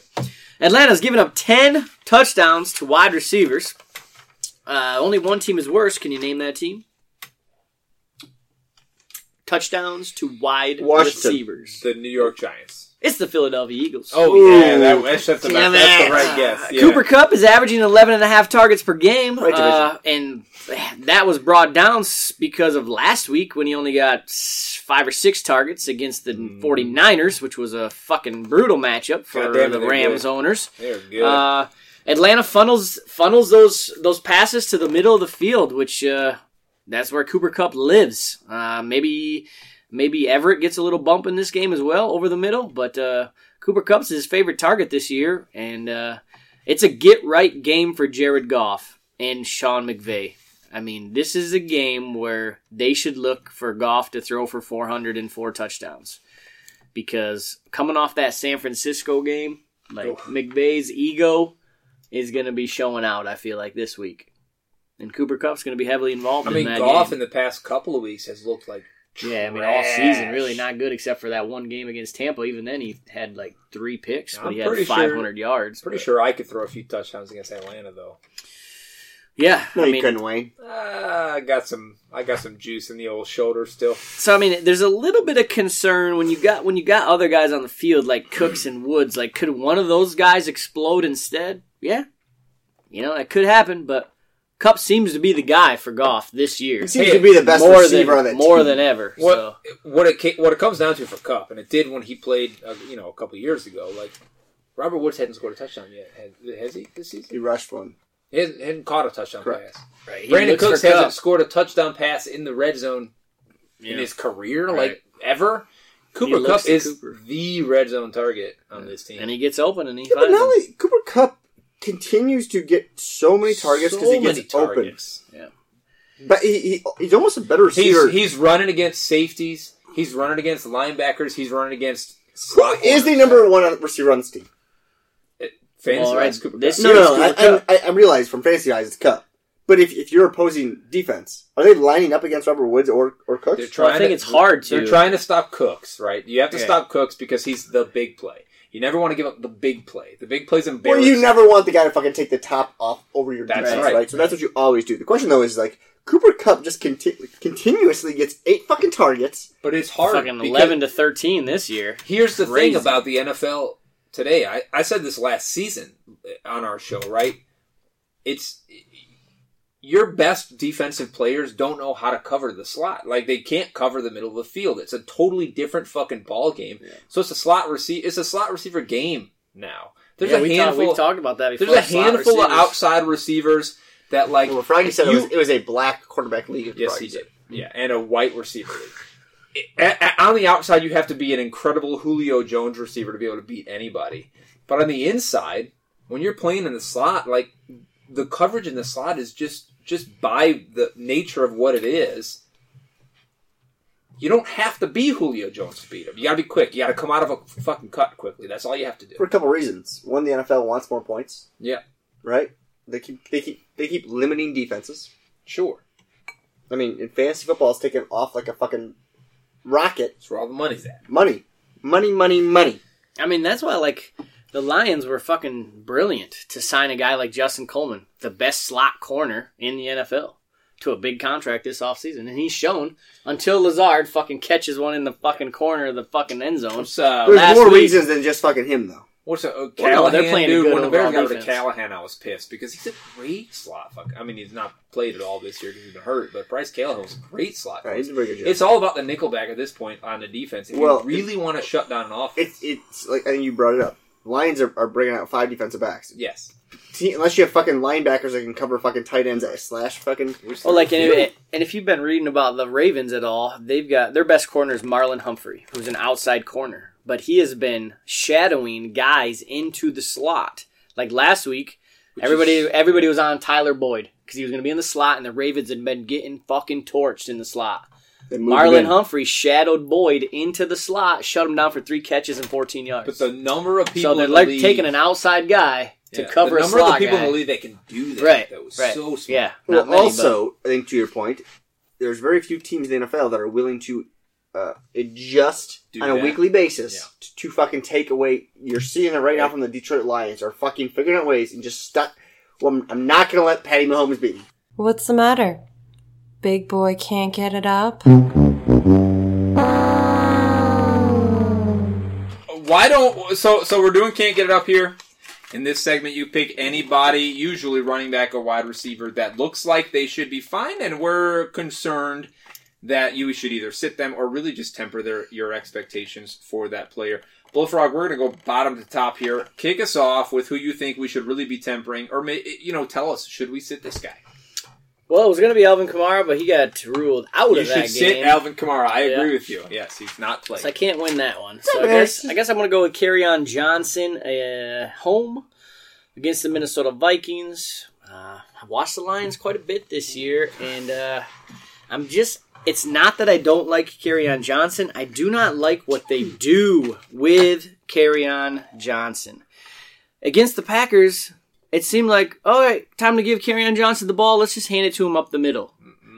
Atlanta's giving up 10 touchdowns to wide receivers. Uh, only one team is worse. Can you name that team? Touchdowns to wide Washington. receivers. The New York Giants. It's the Philadelphia Eagles. Oh Ooh. yeah, that, that's, that's, the, that's the right guess. Yeah. Cooper Kupp is averaging 11 and a half targets per game. Right uh, and that was brought down because of last week when he only got five or six targets against the 49ers, which was a fucking brutal matchup for damn it, the Rams good. owners. They're good. Uh, Atlanta funnels funnels those those passes to the middle of the field, which uh, that's where Cooper Kupp lives. Uh, maybe maybe Everett gets a little bump in this game as well over the middle, but uh, Cooper Kupp's his favorite target this year, and uh, it's a get right game for Jared Goff and Sean McVay. I mean, this is a game where they should look for Goff to throw for 404 touchdowns. Because coming off that San Francisco game, like McVay's ego is going to be showing out, I feel like, this week. And Cooper Kupp's going to be heavily involved I in mean, that Goff game. in the past couple of weeks has looked like Yeah, I mean, all season really not good except for that one game against Tampa. Even then, he had like three picks, but I'm he had pretty sure- 500 yards. Pretty but- sure I could throw a few touchdowns against Atlanta, though. Yeah, No, I you mean, couldn't, Wayne. Uh, I got some. I got some juice in the old shoulder still. so I mean, there's a little bit of concern when you got when you got other guys on the field like Cooks and Woods. Like, could one of those guys explode instead? Yeah, you know that could happen. But Kupp seems to be the guy for Goff this year. He seems Hey, to be the best more receiver than on that more team. than ever. What So. what it ca- what it comes down to for Kupp, and it did when he played, uh, you know, a couple years ago. Like Robert Woods hadn't scored a touchdown yet. Has, has he this season? He rushed one. He hasn't, hadn't caught a touchdown Correct. pass. Right, he Brandin Cooks hasn't scored a touchdown pass in the red zone in his career, Right. like ever. Cooper Kupp is Cooper. the red zone target on this team. and he gets open and he Yeah, but finds not them. only Cooper Kupp continues to get so many targets because So he gets many open. targets. But he, he he's almost a better He's receiver. he's running against safeties. He's running against linebackers. He's running against. Who slot is the number one receiver on this team? Fantasy Well, right, wise, Cooper this Kupp. No, no, no. Cooper I, Kupp. I, I realize from fantasy guys it's Kupp. But if, if you're opposing defense, are they lining up against Robert Woods or or Cooks? They're Well, I think to- it's hard to. They're trying to stop Cooks, right? You have to Yeah. stop Cooks because he's the big play. You never want to give up the big play. The big play's in. Well, you never want the guy to fucking take the top off over your That's defense, right. right. So that's what you always do. The question though is like Cooper Kupp just conti- continuously gets eight fucking targets. but it's hard. fucking 11 to 13 this year. Here's the Crazy. thing about the NFL today. I, I said this last season on our show, right? It's your best defensive players don't know how to cover the slot. Like they can't cover the middle of the field. It's a totally different fucking ball game. So it's a slot receive. It's a slot receiver game now. There's Yeah, a we talked- handful. we've talked about that before. there's a handful of outside receivers that like. Well, Froggy said you- it was, it was a black quarterback league. Yes, Froggy he said. did. Yeah, and a white receiver. league. A- a- on the outside, you have to be an incredible Julio Jones receiver to be able to beat anybody. But on the inside, when you're playing in the slot, like the coverage in the slot is just just by the nature of what it is. You don't have to be Julio Jones to beat him. You got to be quick. You got to come out of a fucking cut quickly. That's all you have to do. For a couple reasons. One, the NFL wants more points, Yeah, right? They keep they keep they keep limiting defenses. sure. I mean, in fantasy football, it's taking off like a fucking rocket. That's where all the money's at. Money, money, money, money. I mean, that's why like the Lions were fucking brilliant to sign a guy like Justin Coleman, the best slot corner in the NFL, to a big contract this offseason. And he's shown until Lazard fucking catches one in the fucking corner of the fucking end zone. What's uh, There's last more week- reasons than just fucking him, though. What's a, uh, Well, Callahan, no, they're playing dude? when the Bears overall got rid of defense. Callahan, I was pissed because he's a great slot. Fuck, I mean, he's not played at all this year because he's been hurt. But Bryce Callahan was a great slot. All right, he's a very good job. It's all about the nickelback at this point on the defense. If Well, you really want to shut down an offense, It's it's like I think you brought it up. Lions are, are bringing out five defensive backs. yes. See, unless you have fucking linebackers that can cover fucking tight ends at slash fucking. Well, like, and if, and if you've been reading about the Ravens at all, they've got their best corner is Marlon Humphrey, who's an outside corner, but he has been shadowing guys into the slot. Like last week, everybody is- everybody was on Tyler Boyd because he was going to be in the slot, and the Ravens had been getting fucking torched in the slot. That move him Marlon in. Humphrey shadowed Boyd into the slot, shut him down for three catches and 14 yards. But the number of people so they're in the like league- taking an outside guy to yeah, cover the number of the people guy. in the league that can do that. Right, that was right. so smart. Yeah. Well, not many, but- also, I think to your point, there's very few teams in the NFL that are willing to uh, adjust Do on a weekly basis Yeah. to, to fucking take away. You're seeing it right now from the Detroit Lions are fucking figuring out ways and just stuck. Well, I'm, I'm not going to let Patty Mahomes beat me. What's the matter? Big boy can't get it up? Why don't so so we're doing can't get it up here. In this segment, you pick anybody, usually running back or wide receiver, that looks like they should be fine, and we're concerned that you should either sit them or really just temper their your expectations for that player. Bullfrog, we're gonna go bottom to top here. Kick us off with who you think we should really be tempering, or may, you know, tell us should we sit this guy? Well, it was going to be Alvin Kamara, but he got ruled out You of should sit game. Alvin Kamara. I Yeah. agree with you. Yes, he's not playing. So I can't win that one. So I guess I guess I'm gonna go with on Johnson, uh, home against the Minnesota Vikings. Uh, I've watched the Lions quite a bit this year, and uh, I'm just. It's not that I don't like on Johnson. I do not like what they do with on Johnson against the Packers. It seemed like, all right, time to give on Johnson the ball. Let's just hand it to him up the middle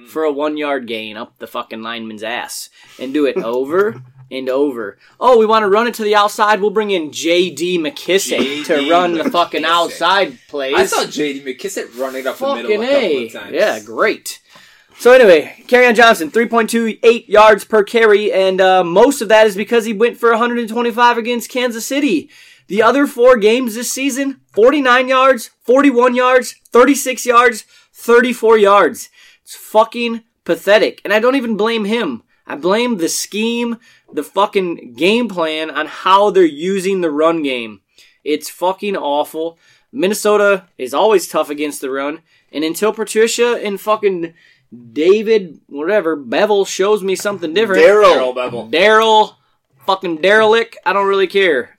for a one yard gain up the fucking lineman's ass and do it over and over. Oh, we want to run it to the outside. We'll bring in J.D. McKissic J.D. to run the fucking McKissic. outside plays. I saw J.D. McKissic running up the middle fucking a couple of times. Yeah, great. So anyway, on Johnson, 3.28 yards per carry, and uh, most of that is because he went for 125 against Kansas City. The other four games this season, 49 yards, 41 yards, 36 yards, 34 yards. It's fucking pathetic. And I don't even blame him. I blame the scheme, the fucking game plan on how they're using the run game. It's fucking awful. Minnesota is always tough against the run. And until Patricia and fucking David, whatever, Bevell shows me something different. Darrell. Bevell. Darrell, fucking derelict. I don't really care.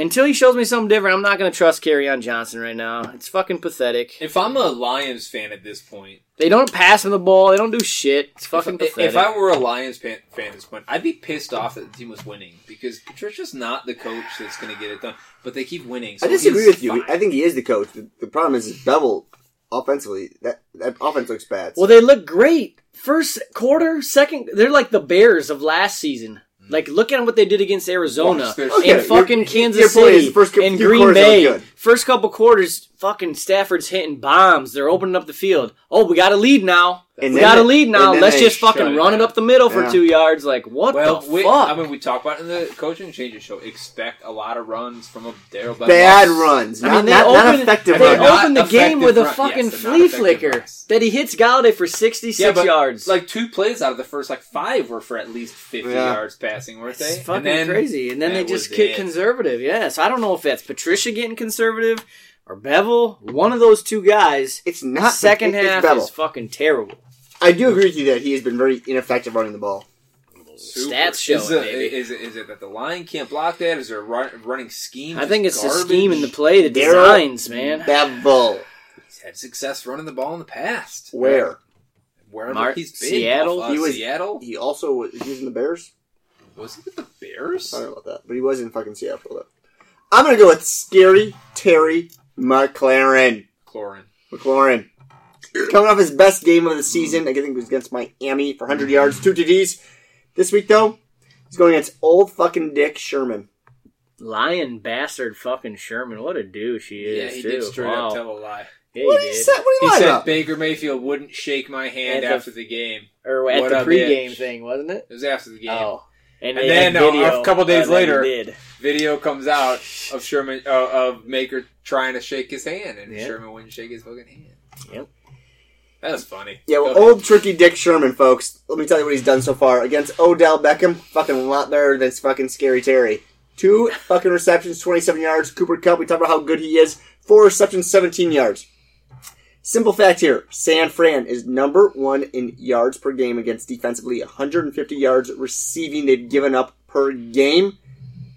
Until he shows me something different, I'm not going to trust on Johnson right now. It's fucking pathetic. If I'm a Lions fan at this point, They don't pass him the ball. They don't do shit. It's fucking if, pathetic. if I were a Lions fan, fan at this point, I'd be pissed off that the team was winning because Patricia's not the coach that's going to get it done. But they keep winning. So I disagree with you. fine. I think he is the coach. The, the problem is, is Bevell offensively. That that offense looks bad. well, they look great. First quarter, second, they're like the Bears of last season. Like, look at what they did against Arizona their- Okay, and fucking Kansas your City first and Green Bay. First couple quarters, fucking Stafford's hitting bombs. They're opening up the field. Oh, we got a lead now. And We got a lead now. Let's just fucking it run it up the middle for Yeah. two yards. Like what well, the we, fuck? I mean, we talk about it in the coaching changes show. Expect a lot of runs from a Darrell Bell. bad runs. I mean, they not, not effective they runs. Opened the game with a run- fucking yes, flea flicker runs. that he hits Golladay for 66 Yeah, yards. like two plays out of the first like five were for at least fifty Yeah. yards passing, weren't they? It's fucking And then crazy. And then they just get it. conservative. Yeah. So I don't know if that's Patricia getting conservative or Bevell. One of those two guys. It's not Second it- it's half Bevell. is fucking terrible. I do agree with you that he has been very ineffective running the ball. Super. Stats show is it, it, baby. is it is it that the line can't block that? Is there a run, running scheme? I think it's just the scheme and the play, the designs, man. Bevell. He's had success running the ball in the past. Where? Wherever Mar- he's been. Seattle? Uh, He was- Seattle. He also was, he was in the Bears. Was he with the Bears? I don't know about that, but he was in fucking Seattle. Though. I'm gonna go with Scary Terry McLaurin. Chlorine. McLaurin. Coming off his best game of the season, I think it was against Miami for 100 yards, two TDs. This week, though, he's going against old fucking Dick Sherman. Lion bastard fucking Sherman. What a douche he is. Yeah, he too. did straight wow. up tell a lie. Yeah, What he did he say? What did He he lie said about? Baker Mayfield wouldn't shake my hand At the- after the game. Or at What the a pregame bitch. thing, wasn't it? It was after the game. Oh. And, And then, had uh, video a couple days of that later- did. Video comes out of Sherman uh, of Maker trying to shake his hand, and Yeah. Sherman wouldn't shake his fucking hand. Yep. That was funny. Yeah, well, old tricky Dick Sherman, folks. Let me tell you what he's done so far against Odell Beckham. Fucking a lot better than fucking Scary Terry. Two fucking receptions, 27 yards. Cooper Kupp, we talked about how good he is. Four receptions, 17 yards. Simple fact here: San Fran is number one in yards per game against defensively. 150 yards receiving they've given up per game.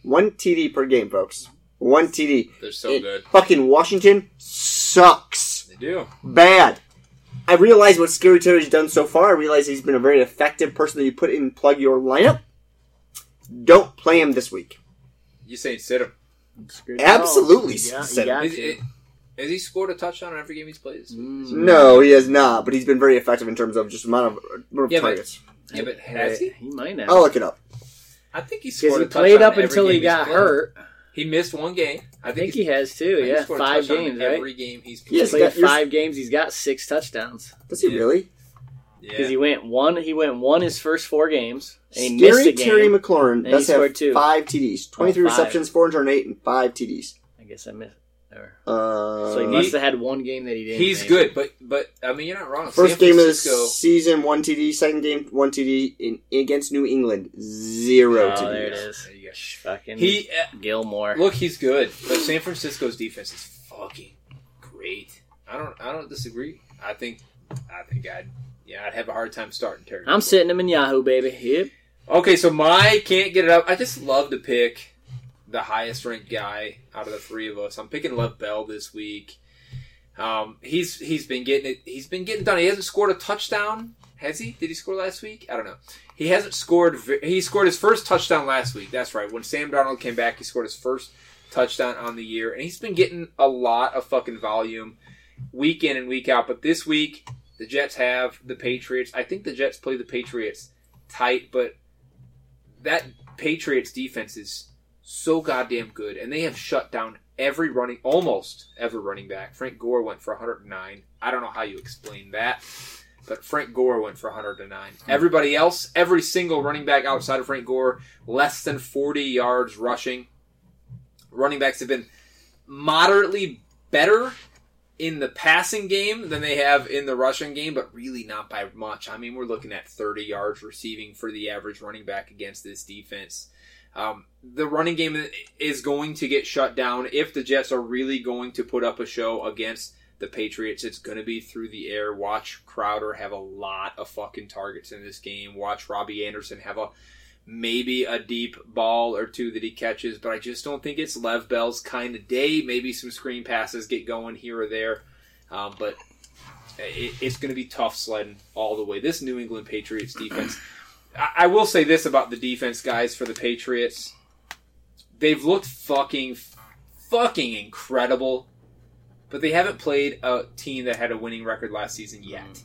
One TD per game, folks. One TD. They're so And good. Fucking Washington sucks They do. bad. I realize what Scary Terry's done so far. I realize he's been a very effective person that you put in plug your lineup. Don't play him this week. You saying sit him? Absolutely You got- said you Is, it, has he scored a touchdown on every game he's played? Mm. No, he has not, but he's been very effective in terms of just amount of, amount of Yeah, but- targets. Yeah, but has he? He might have. I'll look it up. I think he scored he a touchdown played up every until game he got played. hurt. He missed one game. I I think, think he has too. I Yeah, scored a five touchdown in games, right? Every game he's played. Yes, played got five games. He's got six touchdowns. Does he Yeah. really? Because Yeah. he went one. He went one his first four games. And he missed Scary a game. Terry McLaurin And does have scored two. five TDs, 23 Oh, five. receptions, 408, and five TDs. I guess I missed. Or, Uh, so he must have had one game that he didn't. He's maybe. good, but but I mean you're not wrong. First San game of the season, one TD. Second game, one TD. In, against New England, zero Oh, TDs. there it is. There you go. Fucking He uh, Gilmore. look, he's good, but San Francisco's defense is fucking great. I don't I don't disagree. I think I think I'd yeah I'd have a hard time starting Terry. I'm sitting him in Yahoo, baby. Yep. Okay, so my can't get it up. I just love to pick the highest ranked guy out of the three of us. I'm picking Lev Bell this week. Um, he's he's been getting it. He's been getting done. He hasn't scored a touchdown, has he? Did he score last week? I don't know. He hasn't scored. He scored his first touchdown last week. That's right. When Sam Darnold came back, he scored his first touchdown on the year, and he's been getting a lot of fucking volume week in and week out. But this week, the Jets have the Patriots. I think the Jets play the Patriots tight, but that Patriots defense is so goddamn good, and they have shut down every running, almost every running back. Frank Gore went for 109. I don't know how you explain that, but Frank Gore went for 109. Hmm. Everybody else, every single running back outside of Frank Gore, less than 40 yards rushing. Running backs have been moderately better in the passing game than they have in the rushing game, but really not by much. I mean, we're looking at 30 yards receiving for the average running back against this defense. Um, the running game is going to get shut down if the Jets are really going to put up a show against the Patriots. It's going to be through the air. Watch Crowder have a lot of fucking targets in this game. Watch Robbie Anderson have a maybe a deep ball or two that he catches, but I just don't think it's Lev Bell's kind of day. Maybe some screen passes get going here or there, um, but it, it's going to be tough sledding all the way. This New England Patriots defense. I, will say this about the defense, guys, for the Patriots. They've looked fucking, fucking incredible, but they haven't played a team that had a winning record last season yet.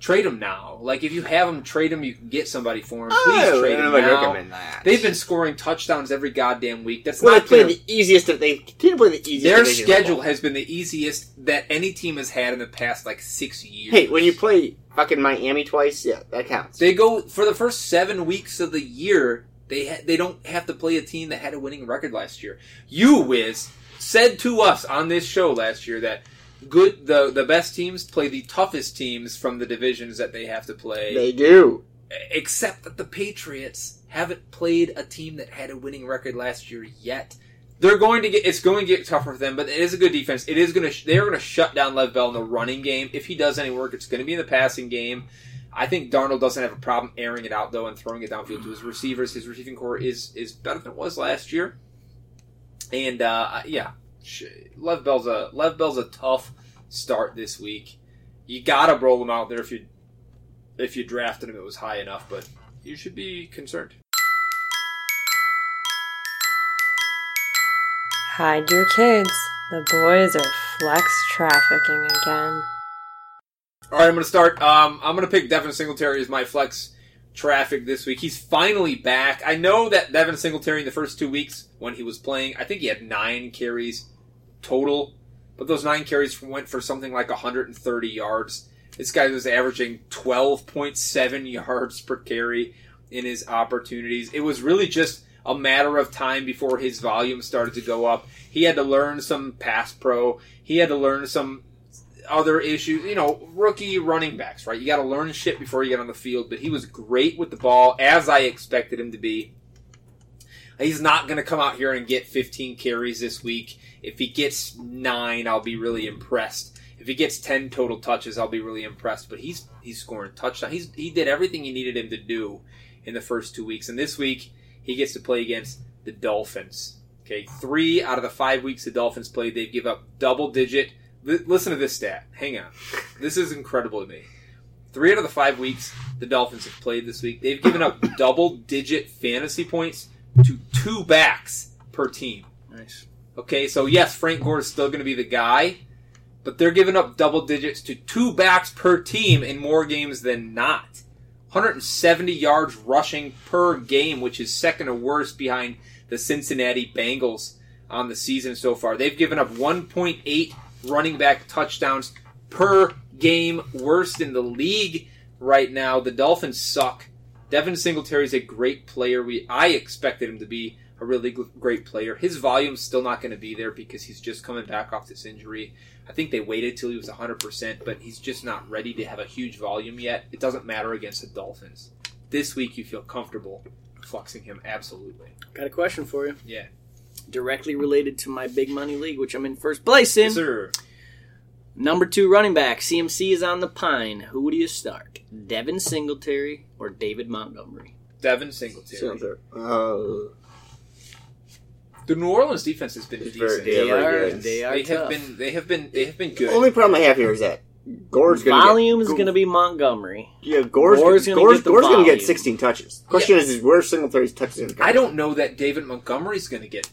Trade him now. Like if you have him, trade him. You can get somebody for him. Oh, Please trade I him now. recommend that. They've been scoring touchdowns every goddamn week. That's well, they not play the easiest. They continue to play the easiest. their schedule has been the easiest that any team has had in the past like six years. Hey, when you play fucking Miami twice, yeah, that counts. they go for the first seven weeks of the year, they ha- they don't have to play a team that had a winning record last year. You, Wiz, said to us on this show last year that good the the best teams play the toughest teams from the divisions that they have to play. They do. except that the Patriots haven't played a team that had a winning record last year yet. They're going to get it's going to get tougher for them, but it is a good defense. It is going to they're going to shut down Lev Bell in the running game. If he does any work, it's going to be in the passing game. I think Darnold doesn't have a problem airing it out though and throwing it downfield to his receivers. His receiving core is is better than it was last year. And uh, yeah, Lev Bell's a Lev Bell's a tough start this week. You gotta roll him out there if you if you drafted him, it was high enough, but you should be concerned. Hide your kids. The boys are flex trafficking again. All right, I'm to start. Um, I'm to pick Devin Singletary as my flex traffic this week. He's finally back. I know that Devin Singletary in the first two weeks when he was playing, I think he had nine carries total, but those nine carries went for something like 130 yards. This guy was averaging 12.7 yards per carry in his opportunities. It was really just a matter of time before his volume started to go up. He had to learn some pass pro. He had to learn some other issues. You know, rookie running backs, right? You got to learn shit before you get on the field. But he was great with the ball, as I expected him to be. He's not going to come out here and get 15 carries this week. If he gets nine, I'll be really impressed. If he gets 10 total touches, I'll be really impressed. But he's he's scoring touchdowns. He's he did everything you needed him to do in the first two weeks, and this week he gets to play against the Dolphins. Okay, three out of the five weeks the Dolphins played, they give up double digit. Li- listen to this stat. Hang on, this is incredible to me. Three out of the five weeks the Dolphins have played this week, they've given up double digit fantasy points to two backs per team. Nice. Okay, so yes, Frank Gore is still going to be the guy, but they're giving up double digits to two backs per team in more games than not. 170 yards rushing per game, which is second or worst behind the Cincinnati Bengals on the season so far. They've given up 1.8 running back touchdowns per game, worst in the league right now. The Dolphins suck. Devin Singletary is a great player. We I expected him to be a really great player. His volume's still not going to be there because he's just coming back off this injury. I think they waited till he was 100%, but he's just not ready to have a huge volume yet. It doesn't matter against the Dolphins. This week you feel comfortable flexing him absolutely. Got a question for you. Yeah. Directly related to my big money league, which I'm in first place in. Yes, sir. Number two running back, CMC is on the pine. Who do you start? Devin Singletary or David Montgomery? Devin Singletary. Sounds. Uh, The New Orleans defense has been decent. very- yeah, They are. good. They are They have been. They have been. They have been good. the only problem I have here is that Gore's going to Volume get, is going to be Montgomery. Yeah, Gore's, Gore's Gore's, gonna Gore's, get going to volume. get 16 touches. Question is, is where Singletary's touches going to come? I don't know that David Montgomery's going to get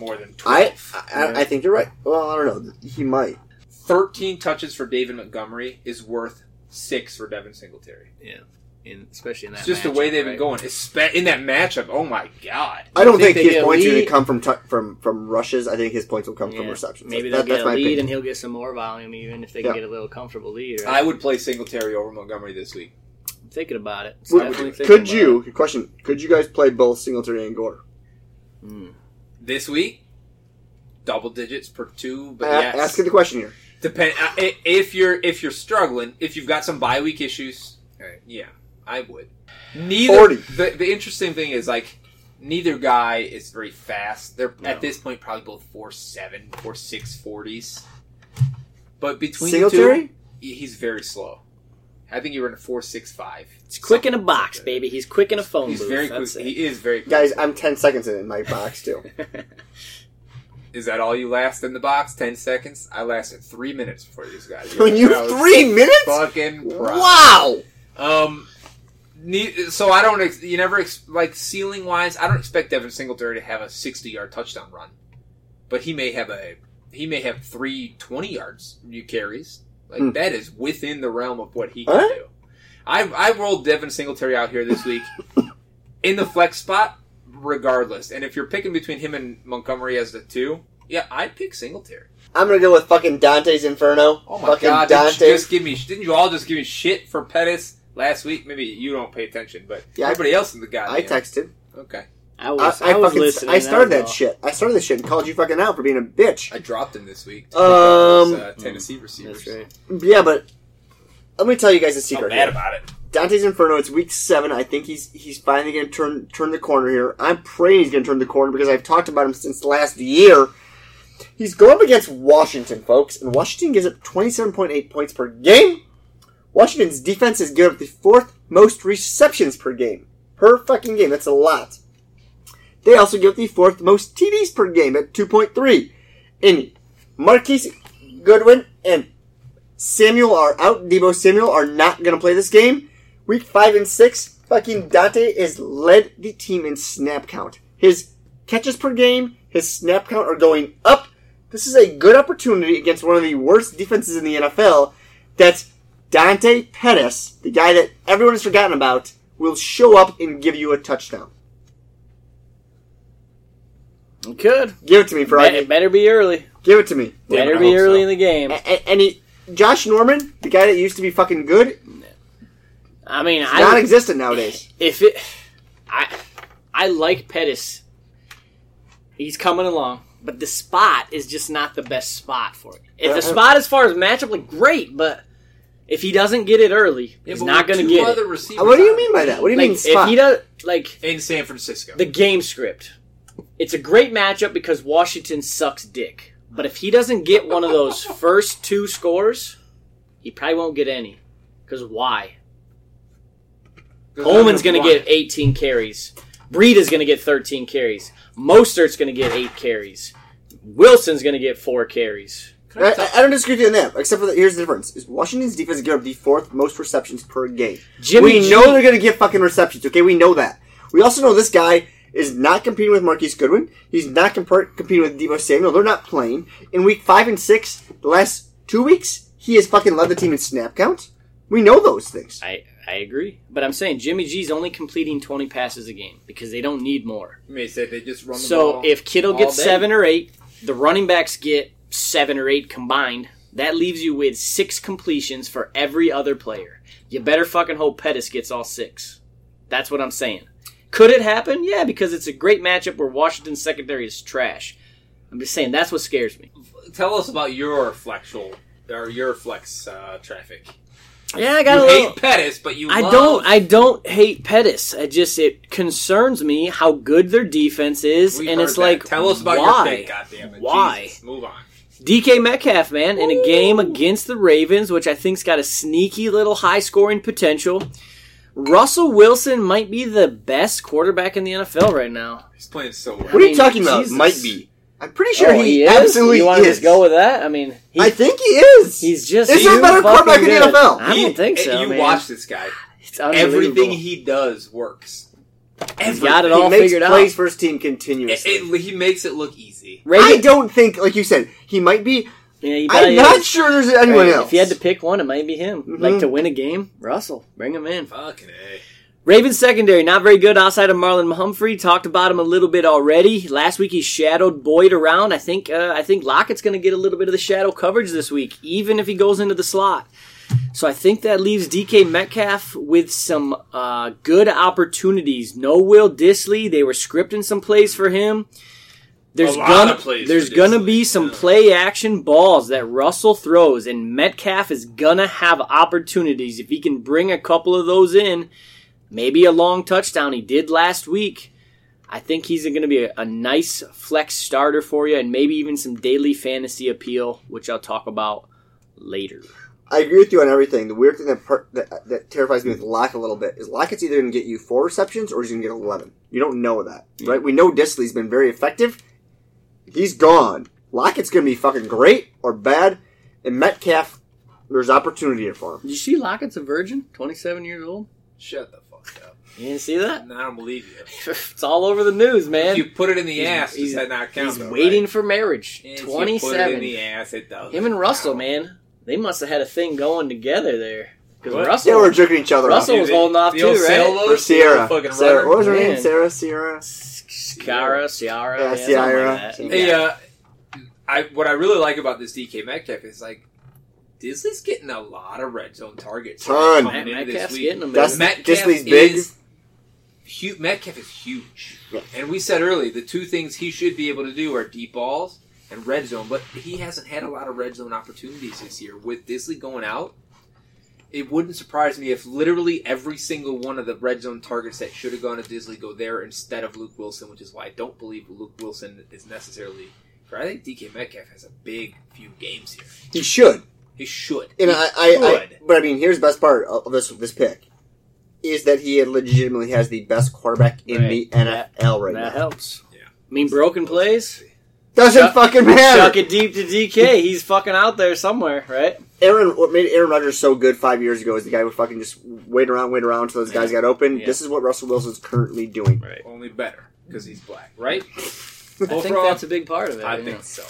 more than I, 12. I, I think you're right. Well, I don't know. He might. 13 touches for David Montgomery is worth six for Devin Singletary. Yeah. In, especially in that It's just the way they've been right? going. Espe- in that matchup, oh my god. I don't think think, his points are going to come from tu- from from rushes. I think his points will come from receptions. Maybe That- they'll get that's a lead opinion. and he'll get some more volume, even if they Yeah. can get a little comfortable lead. Right? I would play Singletary over Montgomery this week. I'm thinking about it. It's Would- thinking could about you? Question: Could you guys play both Singletary and Gore? it. This week, double digits per two, but A- yes. Ask the question here. Depend uh, if you're if you're struggling, if you've got some bye week issues, Right. yeah, I would. Neither 40. the the interesting thing is like neither guy is very fast. They're No. at this point probably both four seven, four six forties. But between Singletary? the two, he- he's very slow. I think you were in a four six five. It's quick in a box, baby. He's quick in a phone He's booth. very quick. It. He is very quick. Guys, I'm 10 seconds in, in my box too. Is that all you last in the box? Ten seconds? I lasted three minutes before these guys. when you three minutes? fucking proud. Wow. Um, so I don't. Ex- you never ex- like ceiling wise. I don't expect Devin Singletary to have a sixty yard touchdown run, but he may have a he may have three 20 yards new carries. Like Hmm. that is within the realm of what he can do. I I rolled Devin Singletary out here this week in the flex spot, regardless. And if you're picking between him and Montgomery as the two, yeah, I'd pick Singletary. I'm gonna go with fucking Dante's Inferno. Oh my fucking god! Didn't you Dante. just give me? Didn't you all just give me shit for Pettis last week? Maybe you don't pay attention, but Yeah, I- everybody else in the goddamn. I texted. Okay, I I, was, I, I, was fucking, listening. I started that was all. shit. I started this shit and called you fucking out for being a bitch. I dropped him this week. To Um, those, uh, Tennessee receivers. That's right. Yeah, but let me tell you guys a I'm secret. mad here. about it. Dante's Inferno. It's week seven. I think he's he's finally going to turn turn the corner here. I'm praying he's going to turn the corner because I've talked about him since last year. He's going up against Washington, folks, and Washington gives up 27.8 points per game. Washington's defense has given up the fourth most receptions per game. Per fucking game. That's a lot. They also give the fourth most TDs per game at 2.3. And Marquise Goodwin and Samuel are out. Deebo Samuel are not going to play this game. Week five and six, fucking Dante has led the team in snap count. His catches per game, his snap count are going up. This is a good opportunity against one of the worst defenses in the NFL. That Dante Pettis, the guy that everyone has forgotten about, will show up and give you a touchdown. It could. Give it to me, Better, Friday. better be early. Give it to me. Damn better I be early so. in the game. A- a- And he, Josh Norman, the guy that used to be fucking good, I mean, I non-existent nowadays. if it, I, I like Pettis. He's coming along, but the spot is just not the best spot for it. If the Uh-uh. spot, as far as matchup, like great, but if he doesn't get it early, Yeah, he's not going to get other it. What do you mean by that? What do you Like mean if he does, like in San Francisco? the game script, it's a great matchup because Washington sucks dick. But if he doesn't get one of those first two scores, he probably won't get any. Because why? Coleman's going to get 18 carries. Breed is going to get 13 carries. Mostert's going to get 8 carries. Wilson's going to get 4 carries. I, I- I don't disagree with you on that, except for that. Here's the difference: is Washington's defense give up the fourth most receptions per game. Jimmy we G- know they're going to get fucking receptions. Okay, we know that. We also know this guy is not competing with Marquise Goodwin. He's not compar- competing with Deebo Samuel. They're not playing in week five and six. The last two weeks, he has fucking led the team in snap count. We know those things. I, I agree. But I'm saying Jimmy G's only completing 20 passes a game because they don't need more. You may say they just run the So ball if Kittle all gets day. seven or eight, the running backs get seven or eight combined. That leaves you with six completions for every other player. You better fucking hope Pettis gets all six. That's what I'm saying. Could it happen? Yeah, because it's a great matchup where Washington's secondary is trash. I'm just saying that's what scares me. tell us about your flexual or your flex uh, traffic. Yeah, I You got a little. hate Pettis, but you I love- don't. I don't hate Pettis. I just it concerns me how good their defense is, We and it's that. like tell us about why? your pick. Goddamn it! Why? Jesus, move on. DK Metcalf, man, in a game against the Ravens, which I think's got a sneaky little high scoring potential. Russell Wilson might be the best quarterback in the NFL right now. He's playing so well. What are you mean, talking about? Jesus. Might be. I'm pretty sure Oh, he, is? absolutely You want to is. just go with that? I mean, he, I think he is. he's just. Is there a better fucking quarterback in the. NFL? I He- don't think so. You man. watch this guy. Everything he does works. He's got it he all makes figured plays out. for his team It, continuously. it- he makes it look easy. I don't think, like you said, he might be. Yeah, he I'm not is. sure there's anyone Right, else. If you had to pick one, it might be him. Mhm. Like to win a game, Russell, bring him in. Fucking a. Ravens secondary not very good outside of Marlon Humphrey. Talked about him a little bit already. Last week he shadowed Boyd around. I think uh, I think Lockett's going to get a little bit of the shadow coverage this week, even if he goes into the slot. So I think that leaves DK Metcalf with some uh, good opportunities. No Will Dissly. They were scripting some plays for him. There's A lot gonna of plays there's gonna Dissly, be some yeah. play action balls that Russell throws, and Metcalf is gonna have opportunities if he can bring a couple of those in maybe a long touchdown he did last week. I think he's going to be a, a nice flex starter for you and maybe even some daily fantasy appeal, which I'll talk about later. I agree with you on everything. The weird thing that, per- that that terrifies me with Lock a little bit is Lockett's either going to get you four receptions or he's going to get eleven. You don't know that, right? We know Dissly's been very effective. He's gone. Lockett's going to be fucking great or bad, and Metcalf, there's opportunity here for him. Did you see Lockett's a virgin? 27 years old? Shut the fuck up. You didn't see that? No, I don't believe you. it's all over the news, man. If you put it in the He's- ass, he's- does that not count? He's though, waiting right? for marriage. If you put it in 27. the ass, it does. Him and Russell, man, they must have had a thing going together there. Because Russell, Yeah, we're jerking each other Russell off. was holding off The too, right? sail Or Sierra. Sarah. What was her name? Sarah, Sierra. Ciara, Ciara, Yeah, yeah, something like. Hey, uh, I what I really like about this DK Metcalf is like Dissly's getting a lot of red zone targets Ton. Matt Metcalf's getting them. That's- Metcalf Dissly's big. is hu- Metcalf is huge, Yeah. and we said earlier the two things he should be able to do are deep balls and red zone, but he hasn't had a lot of red zone opportunities this year. With Dissly going out, it wouldn't surprise me if literally every single one of the red zone targets that should have gone to Dissly go there instead of Luke Wilson, which is why I don't believe Luke Wilson is necessarily. I think DK Metcalf has a big few games here. He should. He should. And He I, I, I, should. but I mean, here's the best part of this this pick is that he legitimately has the best quarterback in Right. the NFL right that now. That helps. Yeah. I mean, broken plays. Doesn't Chuck- fucking matter. Chuck it deep to DK. He's fucking out there somewhere, right? Aaron, what made Aaron Rodgers so good five years ago is the guy would fucking just wait around, wait around until those guys got open. Yeah. This is what Russell Wilson's currently doing. Right. Only better because he's black, right? I think Bullfrog? that's a big part of it. I yeah. think so.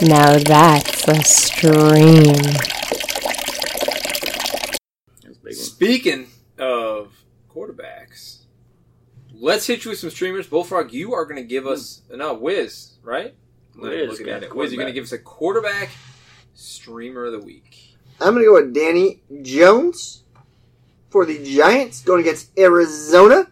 Now that's a stream. That's a big one. Speaking of quarterbacks, let's hit you with some streamers. Bullfrog, you are going to give us no Wiz, right? Wiz, looking at it. Wiz, you're going to give us a quarterback streamer of the week. I'm going to go with Danny Jones for the Giants going against Arizona.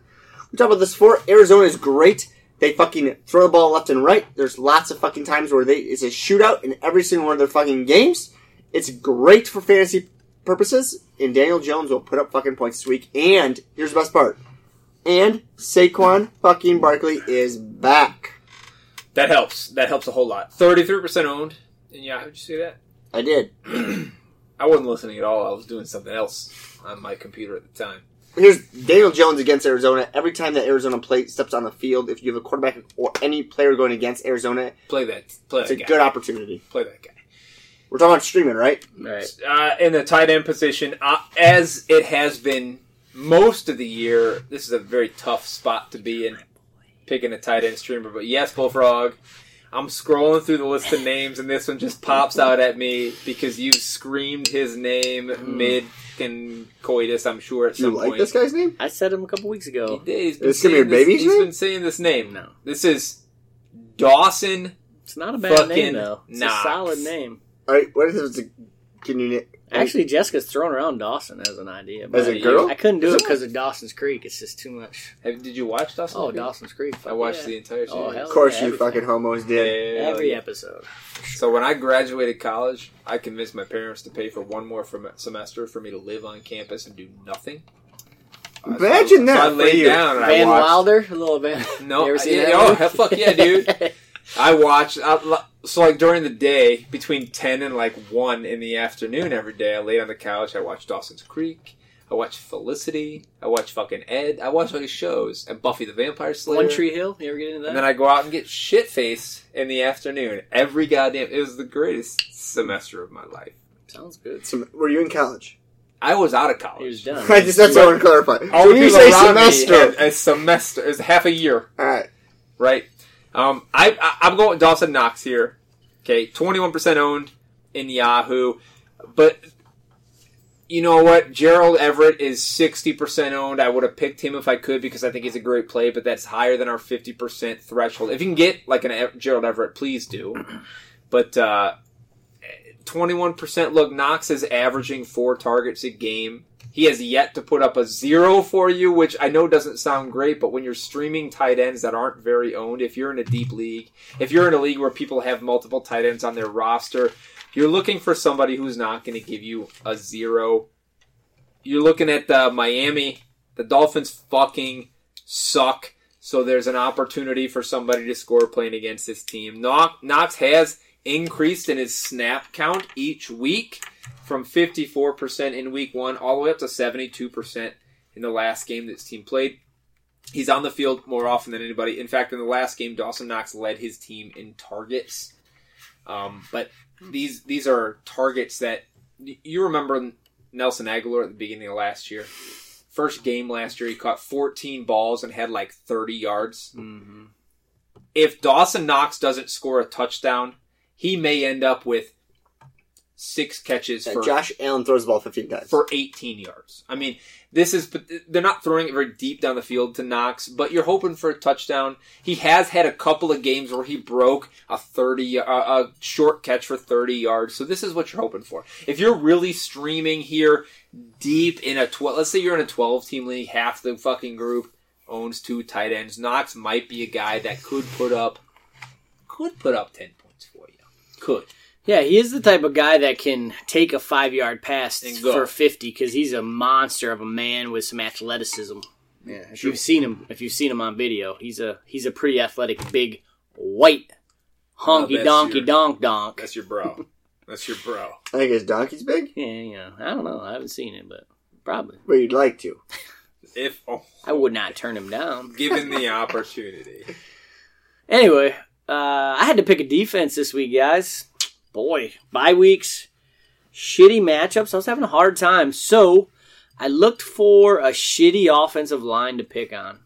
We talked about this before. Arizona is great. They fucking throw the ball left and right. There's lots of fucking times where they it's a shootout in every single one of their fucking games. It's great for fantasy purposes, and Daniel Jones will put up fucking points this week. And here's the best part. And Saquon fucking Barkley is back. That helps. That helps a whole lot. 33% owned And yeah, Yahoo. Did you see that? I did. I wasn't listening at all. I was doing something else on my computer at the time. Here's Daniel Jones against Arizona. Every time that Arizona play steps on the field, if you have a quarterback or any player going against Arizona, Play that. Play it's that a guy. good opportunity. Play that guy. We're talking about streaming, right? Right. uh, in the tight end position, uh, as it has been most of the year. This is a very tough spot to be in, picking a tight end streamer. But yes, Bullfrog, I'm scrolling through the list of names, and this one just pops out at me because you screamed his name hmm. mid and coitus. I'm sure at Do you like point. this guy's name? I said him a couple weeks ago. did. He's been Is this gonna be saying your baby's this, He's name? been saying this name. No. This is Dawson. It's not a bad name though. It's Knox. a solid name. All right, what is it? Can you? Actually, Jessica's thrown around Dawson as an idea. As a girl? I couldn't do it because of Dawson's Creek. It's just too much. Have, did you watch Dawson? Oh, Creek? Dawson's Creek. I watched yeah. the entire series. Oh, Of course, yeah, you everything. fucking homos did. Yeah, Every yeah. episode. So when I graduated college, I convinced my parents to pay for one more from semester for me to live on campus and do nothing. Uh, Imagine so, that So I for laid you. down and Van watched. Wilder, a little Van. No, You ever seen yeah, that oh, one? hell, fuck yeah, dude. I watched. I, so like during the day, between ten and like one in the afternoon every day, I laid on the couch. I watched Dawson's Creek. I watched Felicity. I watched fucking Ed. I watched all these shows and Buffy the Vampire Slayer. One Tree Hill. You ever get into that? And then I go out and get shit faced in the afternoon. Every goddamn. It was the greatest semester of my life. Sounds good. Some, were you in college? I was out of college. He college. was done. I just that's what I want to clarify. All So when you say semester, had a semester. is half a year, all right, right? Um, I, I I'm going Dawson Knox here. Okay, 21 percent owned in Yahoo, but you know what? Gerald Everett is 60 percent owned. I would have picked him if I could because I think he's a great play, but that's higher than our 50 percent threshold. If you can get like an Gerald Everett, please do. But uh, 21% look, Knox is averaging four targets a game. He has yet to put up a zero for you, which I know doesn't sound great, but when you're streaming tight ends that aren't very owned, if you're in a deep league, if you're in a league where people have multiple tight ends on their roster, you're looking for somebody who's not going to give you a zero. You're looking at the Miami. The Dolphins fucking suck. So there's an opportunity for somebody to score playing against this team. Knox has increased in his snap count each week from 54% in week one all the way up to 72% in the last game that his team played. He's on the field more often than anybody. In fact, in the last game, Dawson Knox led his team in targets. Um, but these these are targets that you remember Nelson Agholor at the beginning of last year. First game last year, he caught 14 balls and had like 30 yards. hmm if Dawson Knox doesn't score a touchdown, he may end up with six catches And for Josh Allen throws the ball 15 times. for 18 yards. I mean, this is they're not throwing it very deep down the field to Knox, but you're hoping for a touchdown. He has had a couple of games where he broke a 30 uh, a short catch for 30 yards. So this is what you're hoping for. If you're really streaming here deep in a 12, let's say you're in a 12 team league, half the fucking group owns two tight ends. Knox might be a guy that could put up could put up 10 points for you. Could. Yeah, he is the type of guy that can take a five yard pass And go. for fifty because he's a monster of a man with some athleticism. Yeah, if you've seen him, if you've seen him on video, he's a he's a pretty athletic, big, white, honky that's donkey your- donk donk. That's your bro. That's your bro. I think his donkey's big. Yeah, you know, I don't know, I haven't seen it, but probably But you'd like to. If oh, I would not turn him down. given the opportunity. Anyway, uh, I had to pick a defense this week, guys. Boy, bye weeks, shitty matchups. I was having a hard time, so I looked for a shitty offensive line to pick on,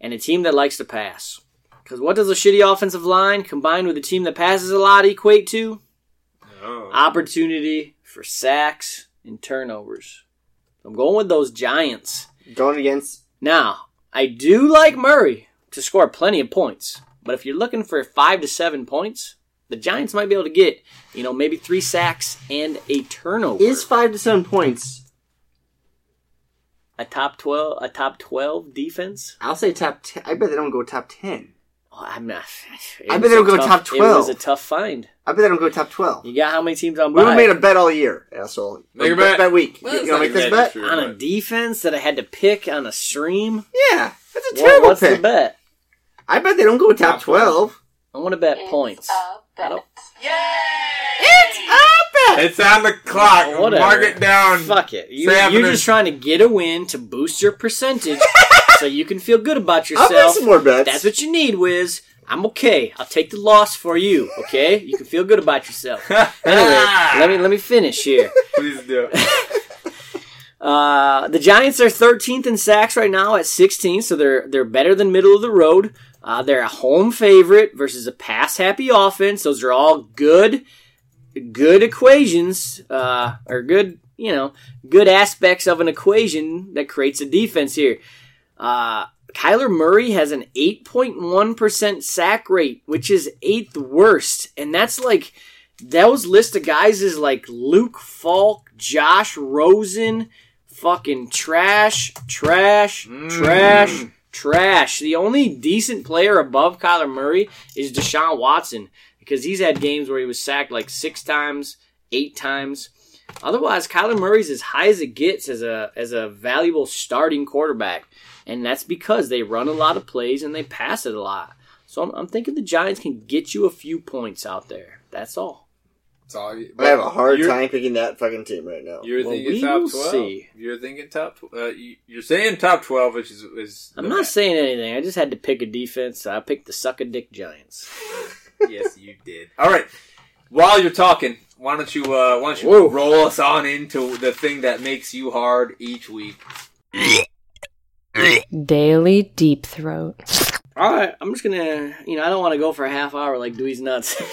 and a team that likes to pass. Because what does a shitty offensive line combined with a team that passes a lot equate to? Oh. Opportunity for sacks and turnovers. I'm going with those Giants. Going against Now, I do like Murray to score plenty of points, but if you're looking for five to seven points, the Giants might be able to get, you know, maybe three sacks and a turnover. is five to seven points. a top twelve, a top twelve defense? I'll say top. ten. I bet they don't go top ten. Oh, I'm not. I bet they don't go tough- top It was a tough find. I bet they don't go top twelve. You got how many teams on We bye? made a bet all year, asshole. Make a bet. bet. bet week. Well, you gonna make this bet? true. on a defense that I had to pick on a stream. Yeah, that's a What- terrible what's the bet? I bet they don't go top Top 12. twelve. I want to bet points. I don't- It's on the clock. Whatever. Mark it down. Fuck it. You, you're just trying to get a win to boost your percentage so you can feel good about yourself. I'll bet yourself. some more bets. That's what you need, Wiz. I'm okay. I'll take the loss for you. Okay, you can feel good about yourself. Anyway, let me let me finish here. Please do. Uh, the Giants are 13th in sacks right now at 16, so they're they're better than middle of the road. Uh, they're a home favorite versus a pass happy offense. Those are all good good equations uh, or good you know good aspects of an equation that creates a defense here. Uh, Kyler Murray has an 8.1% sack rate, which is eighth worst. And that's like, those list of guys is like Luke Falk, Josh Rosen, fucking trash, trash, trash, trash. The only decent player above Kyler Murray is Deshaun Watson because he's had games where he was sacked like six times, eight times. Otherwise, Kyler Murray's as high as it gets as a as a valuable starting quarterback, and that's because they run a lot of plays and they pass it a lot. So I'm, I'm thinking the Giants can get you a few points out there. That's all. It's all you- I have a hard time picking that fucking team right now. You're Well, thinking we top will twelve. see. You're thinking top. Tw- uh, you, you're saying top twelve, which is is. I'm not best. saying anything. I just had to pick a defense. So I picked the suck a dick Giants. yes, you did. All right. While you're talking, why don't you uh, why don't you Whoa. roll us on into the thing that makes you hard each week? Daily deep throat. All right, I'm just gonna. You know, I don't want to go for a half hour like Dewey's nuts.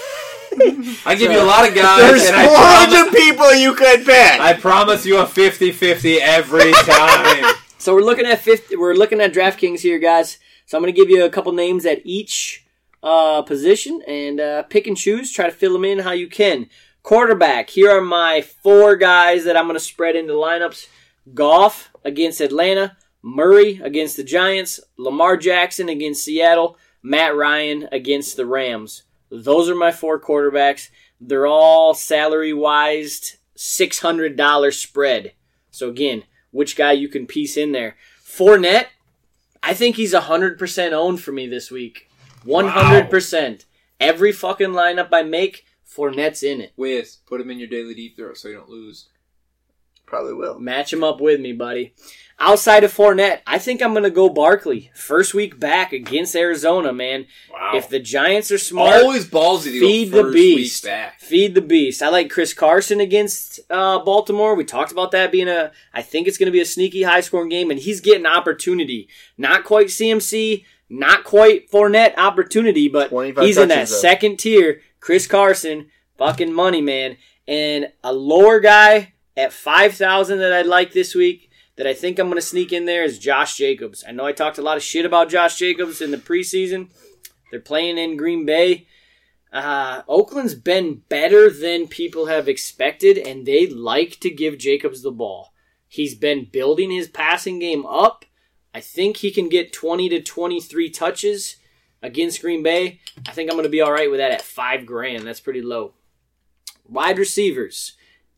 I give you a lot of guys, There's and I 400 promise, people you could pick. I promise you a 50-50 every time. So we're looking at 50, we're looking at DraftKings here, guys. So I'm going to give you a couple names at each uh, position and uh, pick and choose. Try to fill them in how you can. Quarterback. Here are my four guys that I'm going to spread into lineups. Goff against Atlanta. Murray against the Giants. Lamar Jackson against Seattle. Matt Ryan against the Rams. Those are my four quarterbacks. They're all salary wise $600 spread. So again, which guy you can piece in there. Fournette, I think he's 100% owned for me this week. 100%. Every fucking lineup I make, Fournette's in it. Wiz, put him in your daily deep throw so you don't lose. Probably will. Match him up with me, buddy. Outside of Fournette, I think I'm going to go Barkley. First week back against Arizona, man. Wow. If the Giants are smart, Always ballsy to feed go the beast. Week back. Feed the beast. I like Chris Carson against uh, Baltimore. We talked about that being a. I think it's going to be a sneaky high scoring game, and he's getting opportunity. Not quite CMC, Not quite Fournette opportunity, but he's in that though. second tier. Chris Carson, fucking money man, and a lower guy at five thousand that I'd like this week. That I think I'm going to sneak in there is Josh Jacobs. I know I talked a lot of shit about Josh Jacobs in the preseason. They're playing in Green Bay. Uh, Oakland's been better than people have expected, and they like to give Jacobs the ball. He's been building his passing game up. I think he can get 20 to 23 touches against Green Bay. I think I'm going to be all right with that at five grand. That's pretty low. Wide receivers.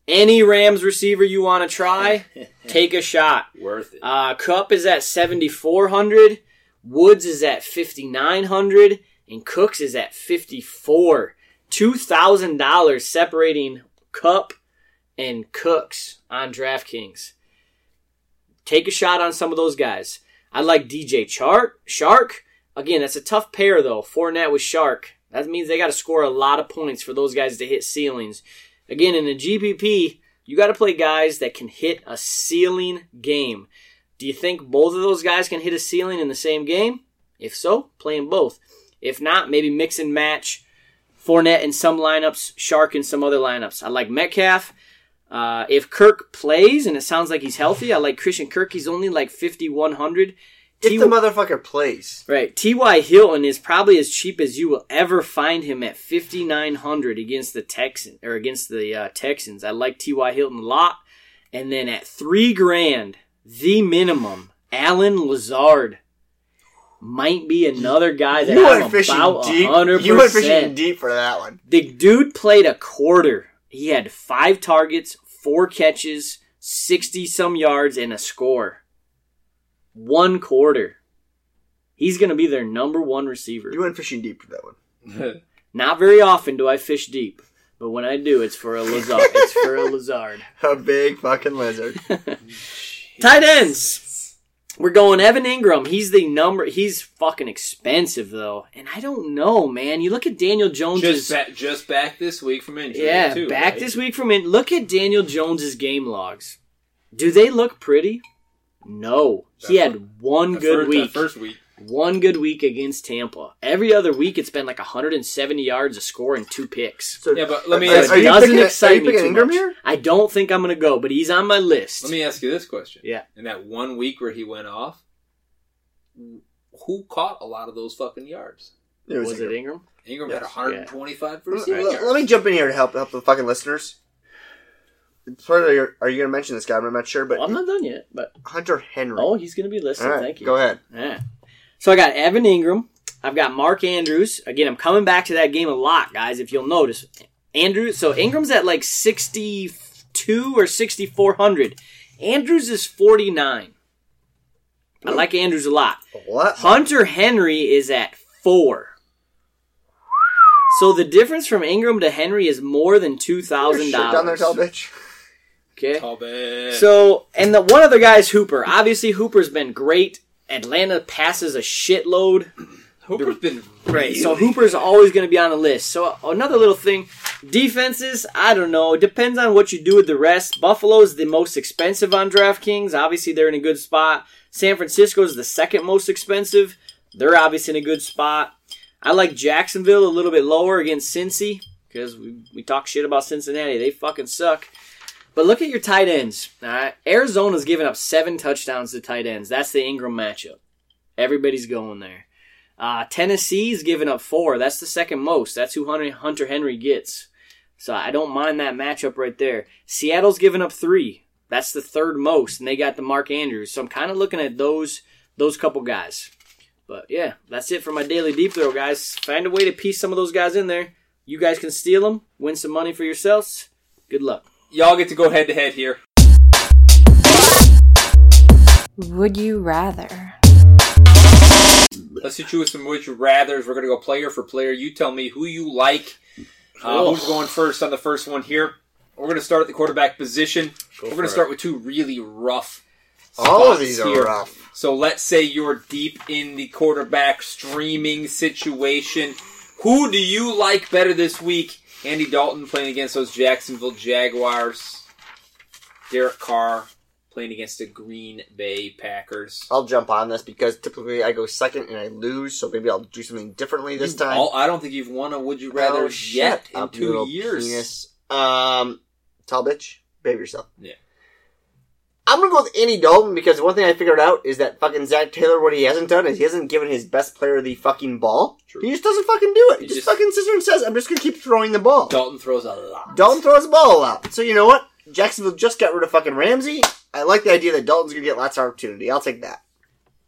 Any Rams receiver you want to try, take a shot. Worth it. Uh, Kupp is at 7,400. Woods is at 5,900. And Cooks is at 54. $2,000 separating Kupp and Cooks on DraftKings. Take a shot on some of those guys. I like DJ Chark, Chark. Again, that's a tough pair though. Fournette with Chark. That means they got to score a lot of points for those guys to hit ceilings. Again, in the GPP, you got to play guys that can hit a ceiling game. Do you think both of those guys can hit a ceiling in the same game? If so, play them both. If not, maybe mix and match Fournette in some lineups, Chark in some other lineups. I like Metcalf. Uh, if Kirk plays and it sounds like he's healthy, I like Christian Kirk. He's only like 5,100. If the motherfucker plays. Right. T.Y. Hilton is probably as cheap as you will ever find him at 5900 against the Texans or against the uh, Texans. I like T.Y. Hilton a lot. And then at 3 grand, the minimum, Allen Lazard might be another guy that You I'm went fishing about deep. 100%. You went fishing deep for that one. The dude played a quarter. He had 5 targets, 4 catches, 60 some yards and a score. One quarter. He's going to be their number one receiver. You went fishing deep for that one. Not very often do I fish deep, but when I do, it's for a lizard. it's for a lizard. A big fucking lizard. Tight ends. We're going Evan Engram. He's the number. He's fucking expensive though, and I don't know, man. You look at Daniel Jones. just back, just back this week from injury. yeah, too, back right? this week from it. Look at Daniel Jones's game logs. Do they look pretty? No. He had one good first, week. first week. One good week against Tampa. Every other week, it's been like 170 yards a score and two picks. So, Yeah, but let me Are- ask are it you, you doesn't picking- are excite you me too Engram much. here? I don't think I'm going to go, but he's on my list. let me ask you this question. Yeah. In that one week where he went off, who caught a lot of those fucking yards? It was was it Engram. Engram? Engram Yes. had 125 for Let, receiving let me jump in here to help help the fucking listeners. Sorry, are you, are you going to mention this guy? I'm not sure, but Well, I'm not done yet, but Hunter Henry. oh, he's going to be listed. Right, Thank you. Go ahead. Yeah. So I got Evan Engram. I've got Mark Andrews. Again, I'm coming back to that game a lot, guys. If you'll notice, Andrews. So Engram's at like 62 or 6400. Andrews is 49. I like Andrews a lot. What? Hunter Henry is at four. So the difference from Engram to Henry is more than two thousand Shit down there, tall bitch. Okay. So, and the one other guy is Hooper. Obviously, Hooper's been great. Atlanta passes a shitload. Hooper's been Right. So Hooper's always going to be on the list. So another little thing, defenses. I don't know. It depends on what you do with the rest. Buffalo's the most expensive on DraftKings. Obviously, they're in a good spot. San Francisco's the second most expensive. They're obviously in a good spot. I like Jacksonville a little bit lower against Cincy because we, we talk shit about Cincinnati. They fucking suck. But look at your tight ends. Arizona's given up seven touchdowns to tight ends. That's the Engram matchup. Everybody's going there. Uh, Tennessee's given up four. That's the second most. That's who Hunter, Hunter Henry gets. So I don't mind that matchup right there. Seattle's given up three. That's the third most, and they got the Mark Andrews. So I'm kind of looking at those those couple guys. But yeah, that's it for my daily deep throw, guys. Find a way to piece some of those guys in there. You guys can steal them, win some money for yourselves. Good luck. Y'all get to go head to head here. Would you rather? Let's hit you with some would you rather's. We're gonna go player for player. You tell me who you like. Uh, who's going first on the first one here? We're gonna start at the quarterback position. We're gonna for start with two really rough. All of spots these are here. rough. So let's say you're deep in the quarterback streaming situation. Who do you like better this week? Andy Dalton playing against those Jacksonville Jaguars. Derek Carr playing against the Green Bay Packers. I'll jump on this because typically I go second and I lose, so maybe I'll do something differently this time. all- I don't think you've won a Would You Rather Oh, yet in up, two years. Penis. Um, tall bitch, behave yourself. Yeah. I'm gonna go with Andy Dalton because one thing I figured out is that fucking Zac Taylor, what he hasn't done is he hasn't given his best player the fucking ball. True. He just doesn't fucking do it. He, He just, just- fucking sits there and says, "I'm just gonna keep throwing the ball." Dalton throws a lot. Dalton throws the ball a lot. So you know what? Jacksonville just got rid of fucking Ramsey. I like the idea that Dalton's gonna get lots of opportunity. I'll take that.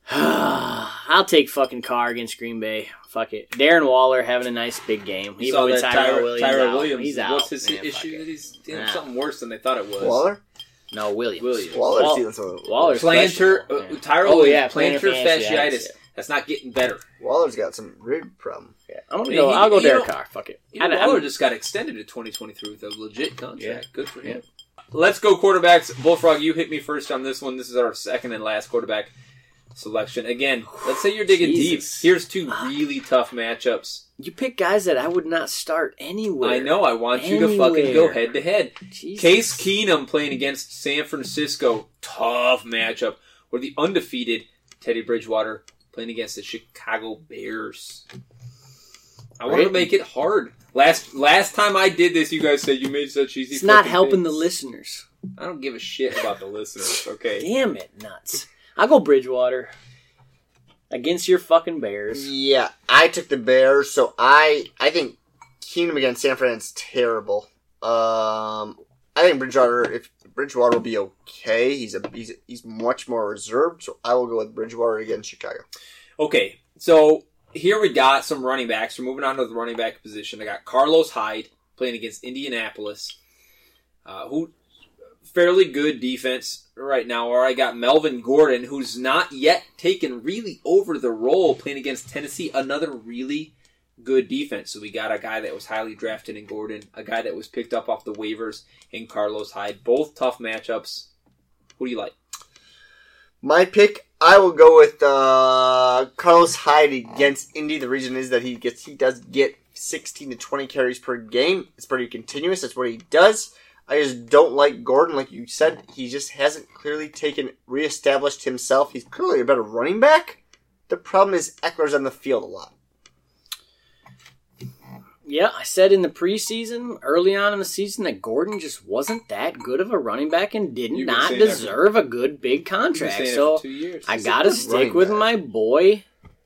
I'll take fucking Carr against Green Bay. Fuck it. Darren Waller having a nice big game. You Even saw with that Tyrell Tyra, Williams. Tyra out. Williams. He's out. What's his Man, issue? That he's dealing with something worse than they thought it was. Waller, No, Williams. Williams. Waller's Wall- dealing with Waller's Plantar, questionable. uh, Yeah. Tyra Oh, yeah, plantar plantar fasciitis. fasciitis, yeah. That's not getting better. Waller's got some rib problem. Yeah. I'm gonna He- go. he- I'll go Derek know- Carr. Fuck it. You know, I- I'm- Waller just got extended to 2023 with a legit contract. Yeah. Good for him. Let's go quarterbacks. Bullfrog, you hit me first on this one. This is our second and last quarterback selection. Again, let's say you're digging Jesus. deep. Here's two really tough matchups. You pick guys that I would not start anywhere. I know. I want you to fucking go head to head. Case Keenum playing against San Francisco. Tough matchup. Or the undefeated Teddy Bridgewater playing against the Chicago Bears. I want to make it hard. Last last time I did this, you guys said you made such easy. It's not helping the listeners. I don't give a shit about the listeners. Okay. Damn it, nuts. I'll go Bridgewater against your fucking Bears. Yeah, I took the Bears, so I I think Keenum against San Fran's terrible. Um, I think Bridgewater if Bridgewater will be okay. He's a he's he's much more reserved, so I will go with Bridgewater against Chicago. Okay. So here we got some running backs. We're moving on to the running back position. I got Carlos Hyde playing against Indianapolis, uh, who fairly good defense right now. Or I got Melvin Gordon, who's not yet taken really over the role playing against Tennessee. Another really good defense. So we got a guy that was highly drafted in Gordon, a guy that was picked up off the waivers in Carlos Hyde. Both tough matchups. Who do you like? My pick, I will go with uh, Carlos Hyde against Indy. The reason is that he gets he does get 16 to 20 carries per game. It's pretty continuous. That's what he does. I just don't like Gordon, like you said. He just hasn't clearly taken reestablished himself. He's clearly a better running back. The problem is Ekeler's on the field a lot. Yeah, I said in the preseason, early on in the season, that Gordon just wasn't that good of a running back and did You've not saying that deserve a good big contract. So for two years. I gotta stick with back. my boy.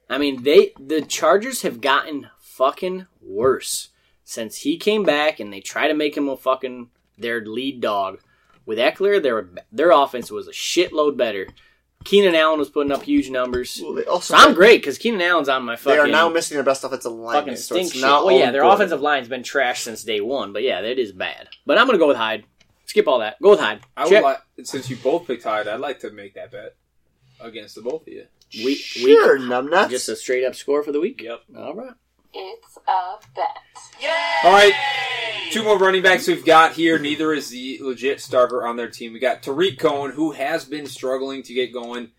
I mean, they the Chargers have gotten fucking worse since he came back, and they try to make him a fucking their lead dog. With Ekeler, their their offense was a shitload better. Keenan Allen was putting up huge numbers. Well, also So I'm great because Keenan Allen's on my fucking. They are now missing their best offensive fucking lineman, so stink it's shit. not Well, yeah, all their Gordon. offensive line's been trashed since day one, but yeah, that is bad. But I'm gonna go with Hyde. Skip all that. Go with Hyde. I would like, since you both picked Hyde, I'd like to make that bet against the both of you. Week, Sure, week, numbnuts. just a straight up score for the week. Yep. All right. It's a bet. All right, two more running backs we've got here. Neither is the legit starter on their team. We got Tarik Cohen, who has been struggling to get going.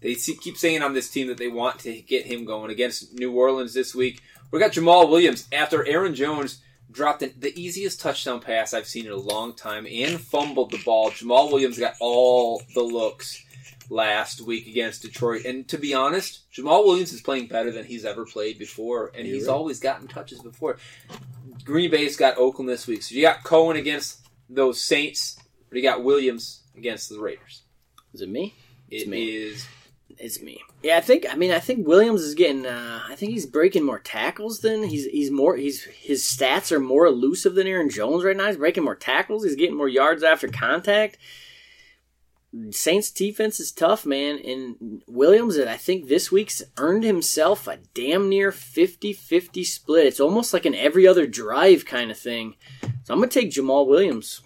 They keep saying on this team that they want to get him going against New Orleans this week. We got Jamaal Williams after Aaron Jones dropped the, the easiest touchdown pass I've seen in a long time and fumbled the ball. Jamaal Williams got all the looks last week against Detroit. And to be honest, Jamaal Williams is playing better than he's ever played before, and he's always gotten touches before. Green Bay's got Oakland this week. So you got Cohen against those Saints, or you got Williams against the Raiders. Is it me? It It's me. is It's me. Yeah, I think. I mean, I think Williams is getting. Uh, I think he's breaking more tackles than he's. He's more. He's his stats are more elusive than Aaron Jones right now. He's breaking more tackles. He's getting more yards after contact. Saints defense is tough, man. And Williams, I think this week's earned himself a damn near 50-50 split. It's almost like an every other drive kind of thing. So I'm gonna take Jamaal Williams.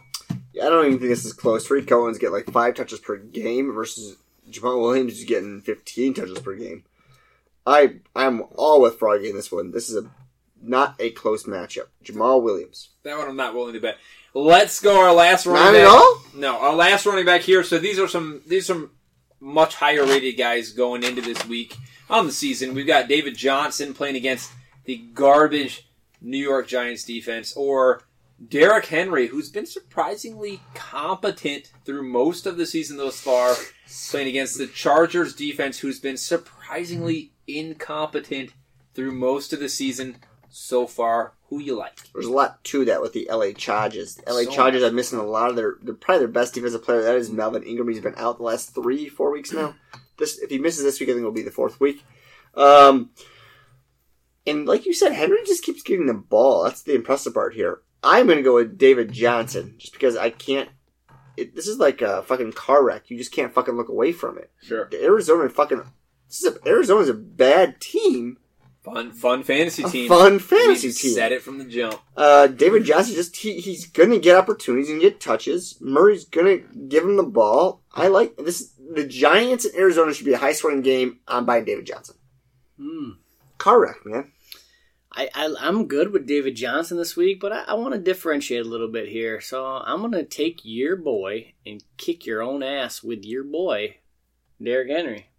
Yeah, I don't even think this is close. Tarik Cohen's get like five touches per game versus Jamaal Williams is getting 15 touches per game. I I'm all with Froggy in this one. This is a not a close matchup. Jamaal Williams. that one. I'm not willing to bet. Let's go. Our last running Not back. at all? No, our last running back here. So these are some these are some much higher rated guys going into this week on the season. We've got David Johnson playing against the garbage New York Giants defense, or Derrick Henry, who's been surprisingly competent through most of the season thus far, playing against the Chargers defense, who's been surprisingly incompetent through most of the season so far. Who you like? There's a lot to that with the LA Chargers. The LA So Chargers are missing a lot of their, they're probably their best defensive player. That is Melvin Ingram. He's been out the last three, four weeks now. This, if he misses this week, I think it'll be the fourth week. Um, and like you said, Henry just keeps getting the ball. That's the impressive part here. I'm going to go with David Johnson just because I can't. It, this is like a fucking car wreck. You just can't fucking look away from it. Sure. The Arizona fucking. This is a, Arizona's a bad team. Fun, fun fantasy A team. fun fantasy we team. Said it from the jump. Uh, David Johnson just he, he's gonna get opportunities and get touches. Murray's gonna give him the ball. I like this. The Giants in Arizona should be a high scoring game. I'm buying David Johnson. Hmm. Car wreck, man. I, I I'm good with David Johnson this week, but I, I want to differentiate a little bit here. So I'm gonna take your boy and kick your own ass with your boy, Derrick Henry.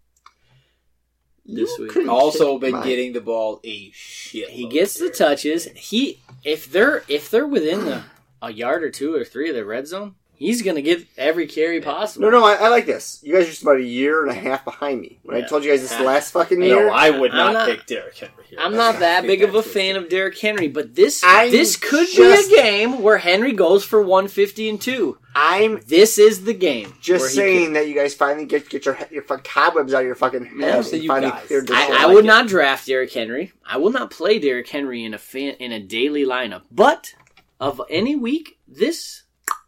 This You week. Also been my- getting the ball a shit. He gets the touches. He if they're if they're within the a yard or two or three of the red zone, he's gonna get every carry possible. No, no, I, I like this. You guys are just about a year and a half behind me. When I told you guys this last fucking year, No, I would not, not- pick Derrick Henry here. I'm not that big of a fan of Derrick Henry, but this I'm this could just- be a game where Henry goes for 150 and two. I'm This is the game. just he saying that you guys finally get get your your fucking cobwebs out of your fucking head Yeah, so you finally guys- cleared I, whole- I like would it. not draft Derrick Henry. I will not play Derrick Henry in a fan, in a daily lineup. But of any week, this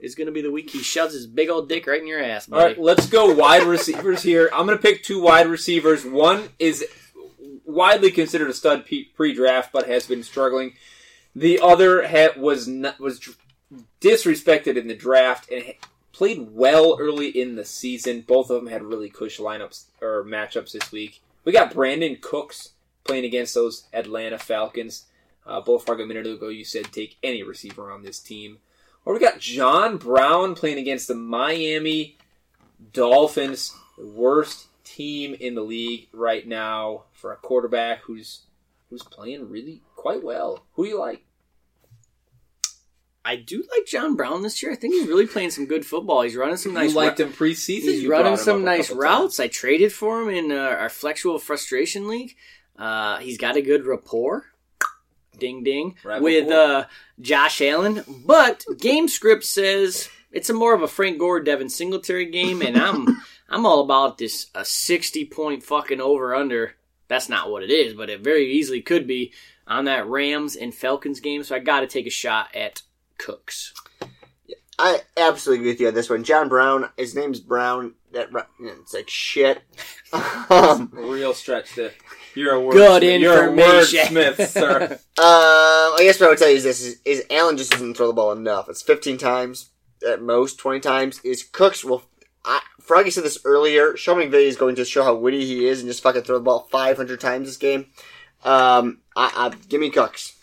is going to be the week he shoves his big old dick right in your ass, All buddy. right, let's go wide receivers here. I'm going to pick two wide receivers. One is widely considered a stud pre-draft, but has been struggling. The other ha- was not, was disrespected in the draft and played well early in the season. Both of them had really cush lineups or matchups this week. We got Brandin Cooks playing against those Atlanta Falcons. Uh, Bullfrog a minute ago, you said take any receiver on this team. Or we got John Brown playing against the Miami Dolphins, the worst team in the league right now for a quarterback who's who's playing really quite well. Who do you like? I do like John Brown this year. I think he's really playing some good football. He's running some nice you liked ru- him preseason. He's You running some nice routes. I traded for him in uh, our Flexual Frustration League. Uh, he's got a good rapport. Ding ding Rapport. with uh, Josh Allen, but game script says it's a more of a Frank Gore Devin Singletary game, and I'm I'm all about this a sixty point fucking over under. That's not what it is, but it very easily could be on that Rams and Falcons game. So I got to take a shot at Cooks. I absolutely agree with you on this one. John Brown, his name's Brown. That it's like shit. um, real stretch to you're a word Good you're a information. wordsmith, sir. Uh, I guess what I would tell you is this: is, is Allen just doesn't throw the ball enough. It's 15 times at most, 20 times. Is Cooks will. I, Froggy said this earlier. Sean McVay is going to show how witty he is and just fucking throw the ball 500 times this game. Um, I, I give me Cooks.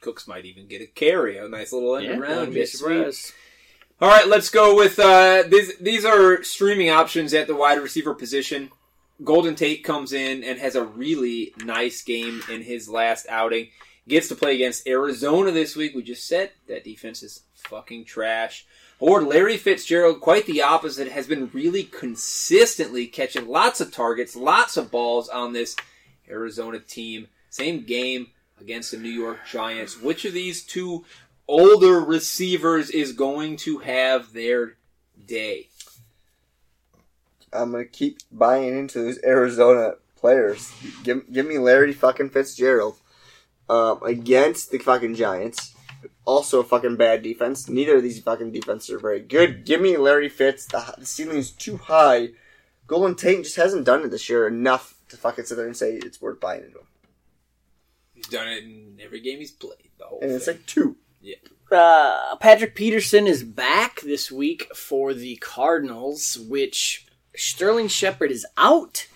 Cooks might even get a carry, a nice little end Yeah, around. wouldn't be surprised. All right, let's go with uh, these. These are streaming options at the wide receiver position. Golden Tate comes in and has a really nice game in his last outing. Gets to play against Arizona this week. We just said that defense is fucking trash. Or Larry Fitzgerald, quite the opposite, has been really consistently catching lots of targets, lots of balls on this Arizona team. Same game against the New York Giants. Which of these two older receivers is going to have their day? I'm gonna keep buying into those Arizona players. Give, give me Larry fucking Fitzgerald um, against the fucking Giants. Also, a fucking bad defense. Neither of these fucking defenses are very good. Give me Larry Fitz. The, the ceiling's too high. Golden Tate just hasn't done it this year enough to fucking sit there and say it's worth buying into him. He's done it in every game he's played. The whole And it's thing. like two. Uh, Patrick Peterson is back this week for the Cardinals, which Sterling Shepard is out.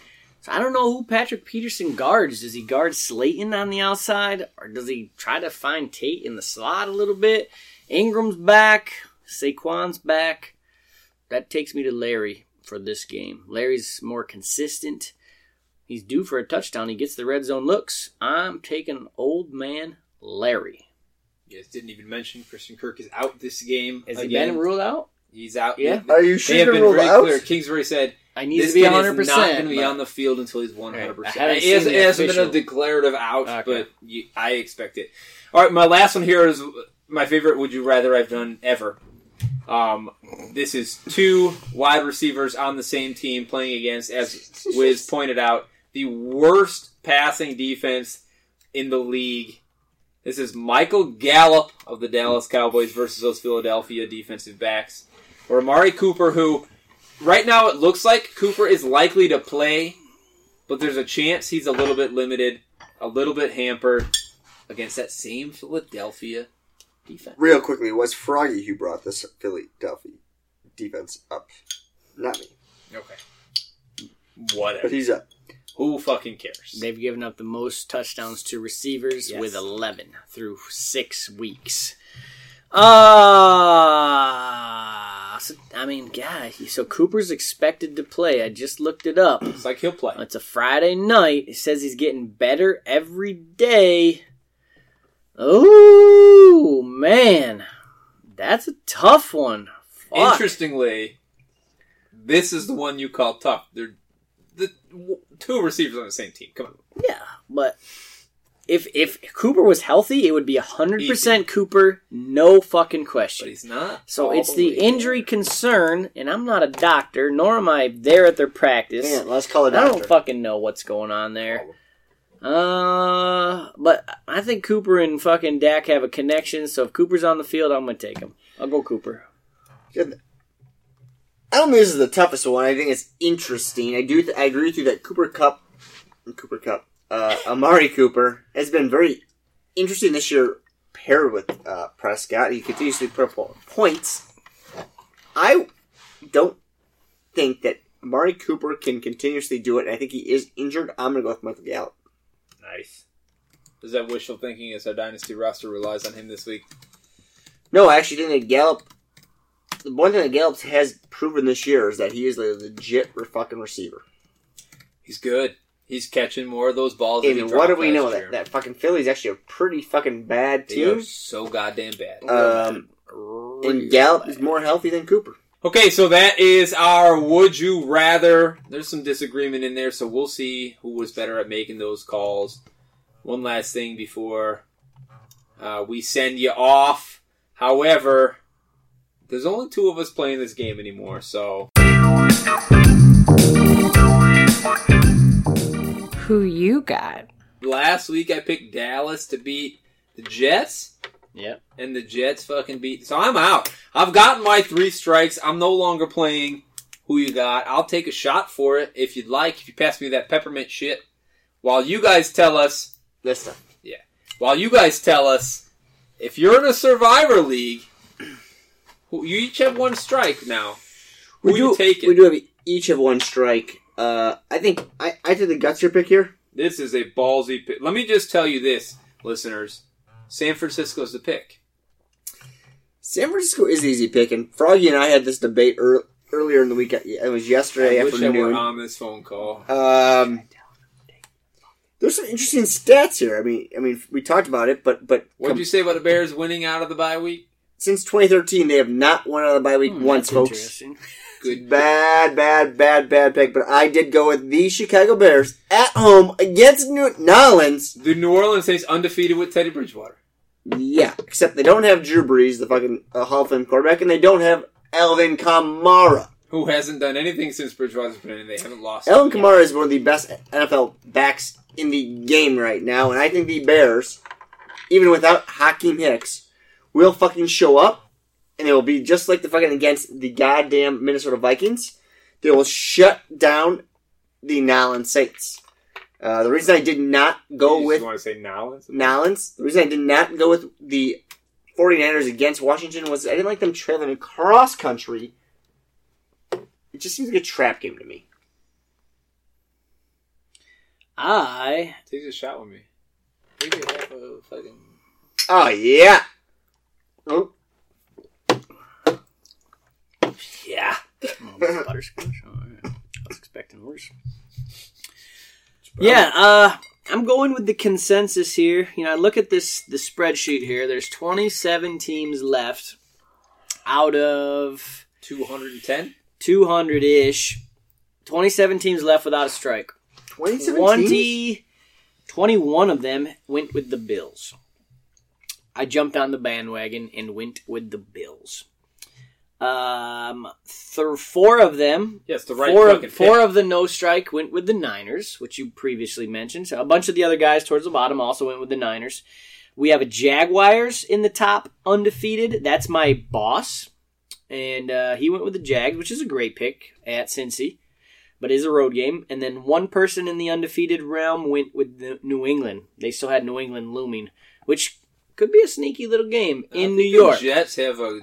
So I don't know who Patrick Peterson guards. Does he guard Slayton on the outside, or does he try to find Tate in the slot a little bit? Engram's back. Saquon's back. That takes me to Larry for this game. Larry's more consistent. He's due for a touchdown. He gets the red zone looks. I'm taking old man Larry. You guys didn't even mention Christian Kirk is out this game. Has he again. been ruled out? He's out. Yeah. Are you They sure have you're been ruled very out? clear. Kingsbury said I need this to be 100. is not going percent to be on the field until he's 100. Right. I percent haven't It seen hasn't, the it hasn't been a declarative out, Okay. but you, I expect it. All right, my last one here is my favorite. Would you rather I've done ever? Um, this is two wide receivers on the same team playing against, as Wiz pointed out, the worst passing defense in the league. This is Michael Gallup of the Dallas Cowboys versus those Philadelphia defensive backs. Or Amari Cooper, who right now it looks like Cooper is likely to play, but there's a chance he's a little bit limited, a little bit hampered against that same Philadelphia defense. Real quickly, it was Froggy who brought this Philadelphia defense up, not me. Okay. Whatever. But he's up. Who fucking cares? They've given up the most touchdowns to receivers Yes. with 11 through six weeks. Uh, I mean, God, so Cooper's expected to play. I just looked it up. It's like he'll play. It's a Friday night. It says he's getting better every day. Oh, man. That's a tough one. Fuck. Interestingly, this is the one you call tough. They're the two receivers on the same team. Come on. Yeah, but if if Cooper was healthy, it would be hundred percent Cooper, no fucking question. But he's not. So it's the way injury concern, and I'm not a doctor, nor am I there at their practice. Man, let's call it I don't fucking know what's going on there. Uh, but I think Cooper and fucking Dak have a connection. So if Cooper's on the field, I'm gonna take him. I'll go Cooper. I don't think this is the toughest one. I think it's interesting. I do. Th- I agree with you that Cooper Kupp, Cooper Kupp, uh, Amari Cooper has been very interesting this year paired with uh, Prescott. He continues to put up points. I don't think that Amari Cooper can continuously do it. I think he is injured. I'm going to go with Michael Gallup. Nice. Is that wishful thinking as our dynasty roster relies on him this week? No, I actually think that Gallup. The one thing that Gallup has proven this year is that he is a legit fucking receiver. He's good. He's catching more of those balls. than he And what do dropped we know? last That, year. that fucking Philly's actually a pretty fucking bad They are team. so goddamn bad. Um, and Gallup is more healthy than Cooper. Okay, so that is our would you rather. There's some disagreement in there, so we'll see who was better at making those calls. One last thing before uh, we send you off. However, there's only two of us playing this game anymore, so Who you got? last week I picked Dallas to beat the Jets. Yep. and the Jets fucking beat. So I'm out. I've gotten my three strikes. I'm no longer playing who you got. I'll take a shot for it if you'd like. If you pass me that peppermint shit, while you guys tell us, This time. Yeah. While you guys tell us, if you're in a Survivor League, you each have one strike now. Who We you do, taking? we do have each have one strike. Uh, I think I, I did the gutsier pick here. This is a ballsy pick. Let me just tell you this, listeners. San Francisco's the pick. San Francisco is easy pick, and Froggy and I had this debate ear earlier in the week. It was yesterday I wish I were on this phone call. Um, there's some interesting stats here. I mean, I mean, we talked about it, but but What did you say about the Bears winning out of the bye week? since 2013, they have not won out of the bye week Hmm, once, that's folks. Good Bad, bad, bad, bad pick. But I did go with the Chicago Bears at home against New Orleans. The New Orleans Saints undefeated with Teddy Bridgewater. Yeah, except they don't have Drew Brees, the fucking uh, Hall of Fame quarterback, and they don't have Alvin Kamara. Who hasn't done anything since Bridgewater's been in? They haven't lost. Alvin Kamara is one of the best NFL backs in the game right now, and I think the Bears, even without Akiem Hicks, will fucking show up, and they will be just like the fucking against the goddamn Minnesota Vikings. They will shut down the Nolans Saints. Uh, the reason I did not go you with want to say Nolans? Nolans, the reason I did not go with the 49ers against Washington was I didn't like them trailing across country. It just seems like a trap game to me. I Take a shot with me. Take a half a fucking. Oh yeah. Oh, yeah. Oh, butterscotch. All right. I was expecting worse. Yeah. Uh, I'm going with the consensus here. You know, I look at this the spreadsheet here. There's 27 teams left out of 210? 200 ish. 27 teams left without a strike. 27 teams? 20, 21 of them went with the Bills. I jumped on the bandwagon and went with the Bills. Um, th- four of them, Yes, the right four, of, four of the no strike went with the Niners, which you previously mentioned. So a bunch of the other guys towards the bottom also went with the Niners. We have a Jaguars in the top, undefeated. That's my boss, and uh, he went with the Jags, which is a great pick at Cincy, but is a road game. And then one person in the undefeated realm went with the New England. They still had New England looming, which could be a sneaky little game in New the York. Jets have a.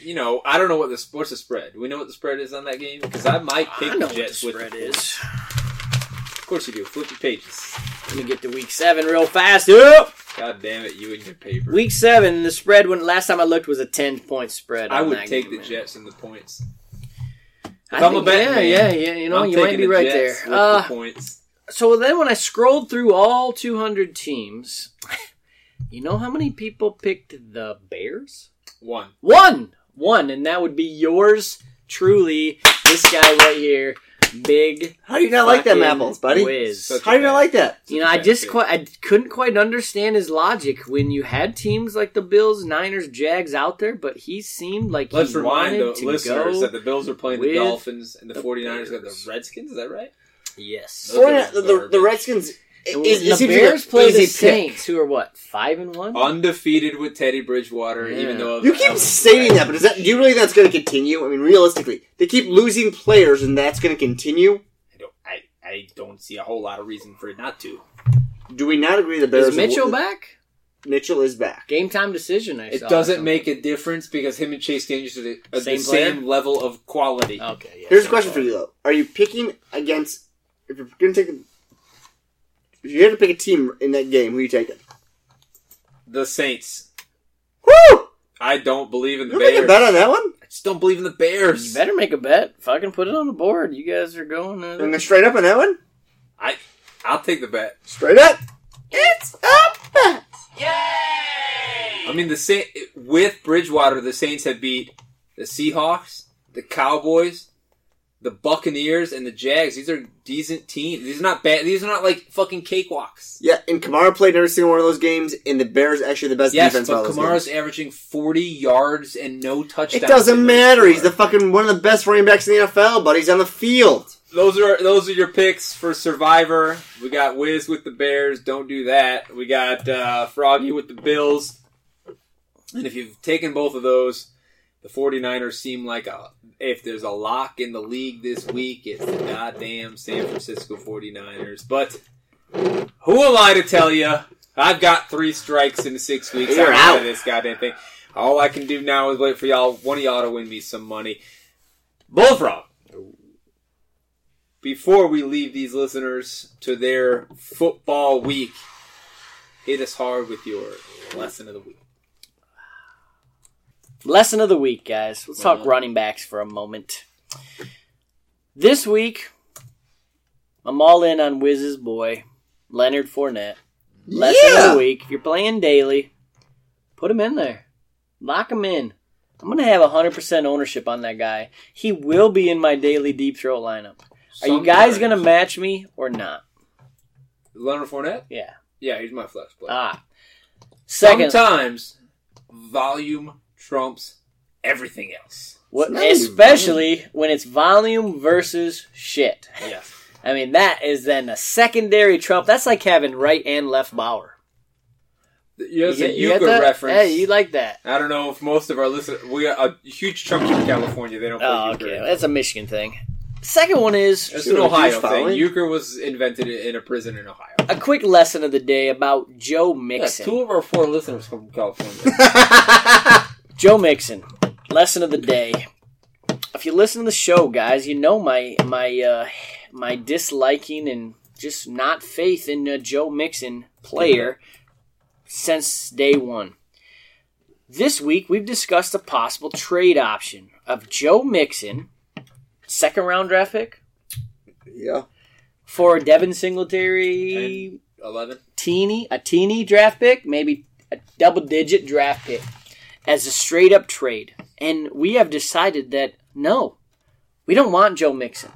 You know, I don't know what the what's the spread. Do we know what the spread is on that game? Because I might pick I the what Jets the with spread the is. Of course you do. Flip your pages. Let me get to week seven real fast. Up. God damn it, you and your paper. Week seven, the spread when last time I looked was a ten point spread. I would take game, the man. Jets and the points. I If I'm a think- betting yeah, yeah, yeah. You know, I'm you might be the right Jets there. with Uh, the points. so then when I scrolled through all 200 teams, you know how many people picked the Bears? One. One, one, and that would be yours truly. This guy right here, big. How do you not like them fucking apples, buddy? Wiz. Such How do you not like that? You know, I just quite, I couldn't quite understand his logic when you had teams like the Bills, Niners, Jags out there, but he seemed like Let's he remind wanted the to listeners go. that the Bills are playing the with Dolphins and the, the 49ers got the Redskins. Is that right? yes. Those are the, the, the. Redskins. And Is, the is Bears an play easy the pick? Saints, who are what five and one. Undefeated with Teddy Bridgewater, Yeah. even though You keep stating that, but is that do you really think that's going to continue? I mean, realistically, they keep losing players, and that's going to continue. I don't, I, I don't see a whole lot of reason for it not to. Do we not agree the Bears? Is Mitchell are, back? Mitchell is back. Game time decision. I It saw doesn't make a difference because him and Chase Daniels are the, are Same the same level of quality. Okay. Yeah, Here's a question far. for you though: Are you picking against? If you're going to take, a, if you had to pick a team in that game, who are you taking? The Saints. Woo! I don't believe in the You make a Bears. bet on that one? I just don't believe in the Bears. You better make a bet. Fucking put it on the board. You guys are going. I'm Uh, going straight up on that one. I, I'll take the bet. Straight up. It's a bet. Yay! I mean, the Saint with Bridgewater, the Saints have beat the Seahawks, the Cowboys, the Buccaneers, and the Jags. These are decent teams. These are not bad. These are not like fucking cakewalks. Yeah, and Kamara played every single one of those games, and the Bears actually the best Yes, defense. all but Kamara's games. averaging forty yards and no touchdowns. It doesn't matter. He's the fucking one of the best running backs in the NFL, but he's on the field. Those are those are your picks for Survivor. We got Wiz with the Bears. Don't do that. We got uh, Froggy with the Bills. And if you've taken both of those, the 49ers seem like a. If there's a lock in the league this week, it's the goddamn San Francisco 49ers. But who am I to tell you? I've got three strikes in six weeks. You're I'm out out. of this goddamn thing. All I can do now is wait for y'all. One of y'all to win me some money. Bullfrog before we leave these listeners to their football week, hit us hard with your lesson of the week. Lesson of the week, guys. Let's talk Well- running backs for a moment. This week, I'm all in on Wiz's boy, Leonard Fournette. Lesson of the week. If you're playing daily, put him in there. Lock him in. I'm going to have 100% ownership on that guy. He will be in my daily deep throw lineup. Are you guys going to match me or not? Leonard Fournette? Yeah. Yeah, he's my flex player. Ah. Second, Sometimes volume trumps everything else. what, It's not even especially when it's volume versus shit. Yes. I mean, that is then a secondary trump. That's like having right and left bower. There's You a get- you get euchre that? reference. Hey, you like that? I don't know if most of our listeners. We got a huge chunk from California. They don't play Oh, euchre. okay. That's a Michigan thing. Second one is It's an Ohio thing. following. Euchre was invented in a prison in Ohio. a quick lesson of the day about Joe Yeah, Mixon. two of our four listeners come from California. Joe Mixon. Lesson of the day. If you listen to the show, guys, you know my my uh, my disliking and just not faith in uh, Joe Mixon player since day one. This week we've discussed a possible trade option of Joe Mixon, second round draft pick yeah. for Devin Singletary. 11? teeny, a teeny draft pick, maybe a double digit draft pick as a straight up trade. And we have decided that no, we don't want Joe Mixon.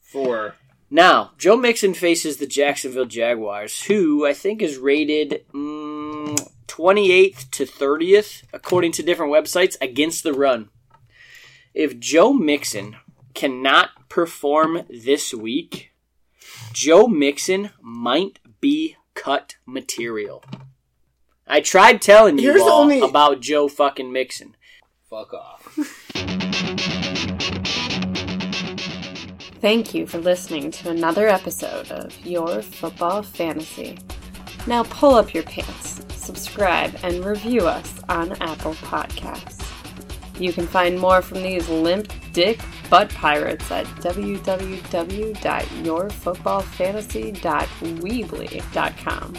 For Now, Joe Mixon faces the Jacksonville Jaguars, who I think is rated mm, 28th to 30th, according to different websites, against the run. If Joe Mixon cannot perform this week, Joe Mixon might be cut material. I tried telling you Here's the all only- about Joe fucking Mixon. fuck off. Thank you for listening to another episode of Your Football Fantasy. Now pull up your pants, subscribe, and review us on Apple Podcasts. You can find more from these limp dick butt pirates at www.yourfootballfantasy.weebly.com.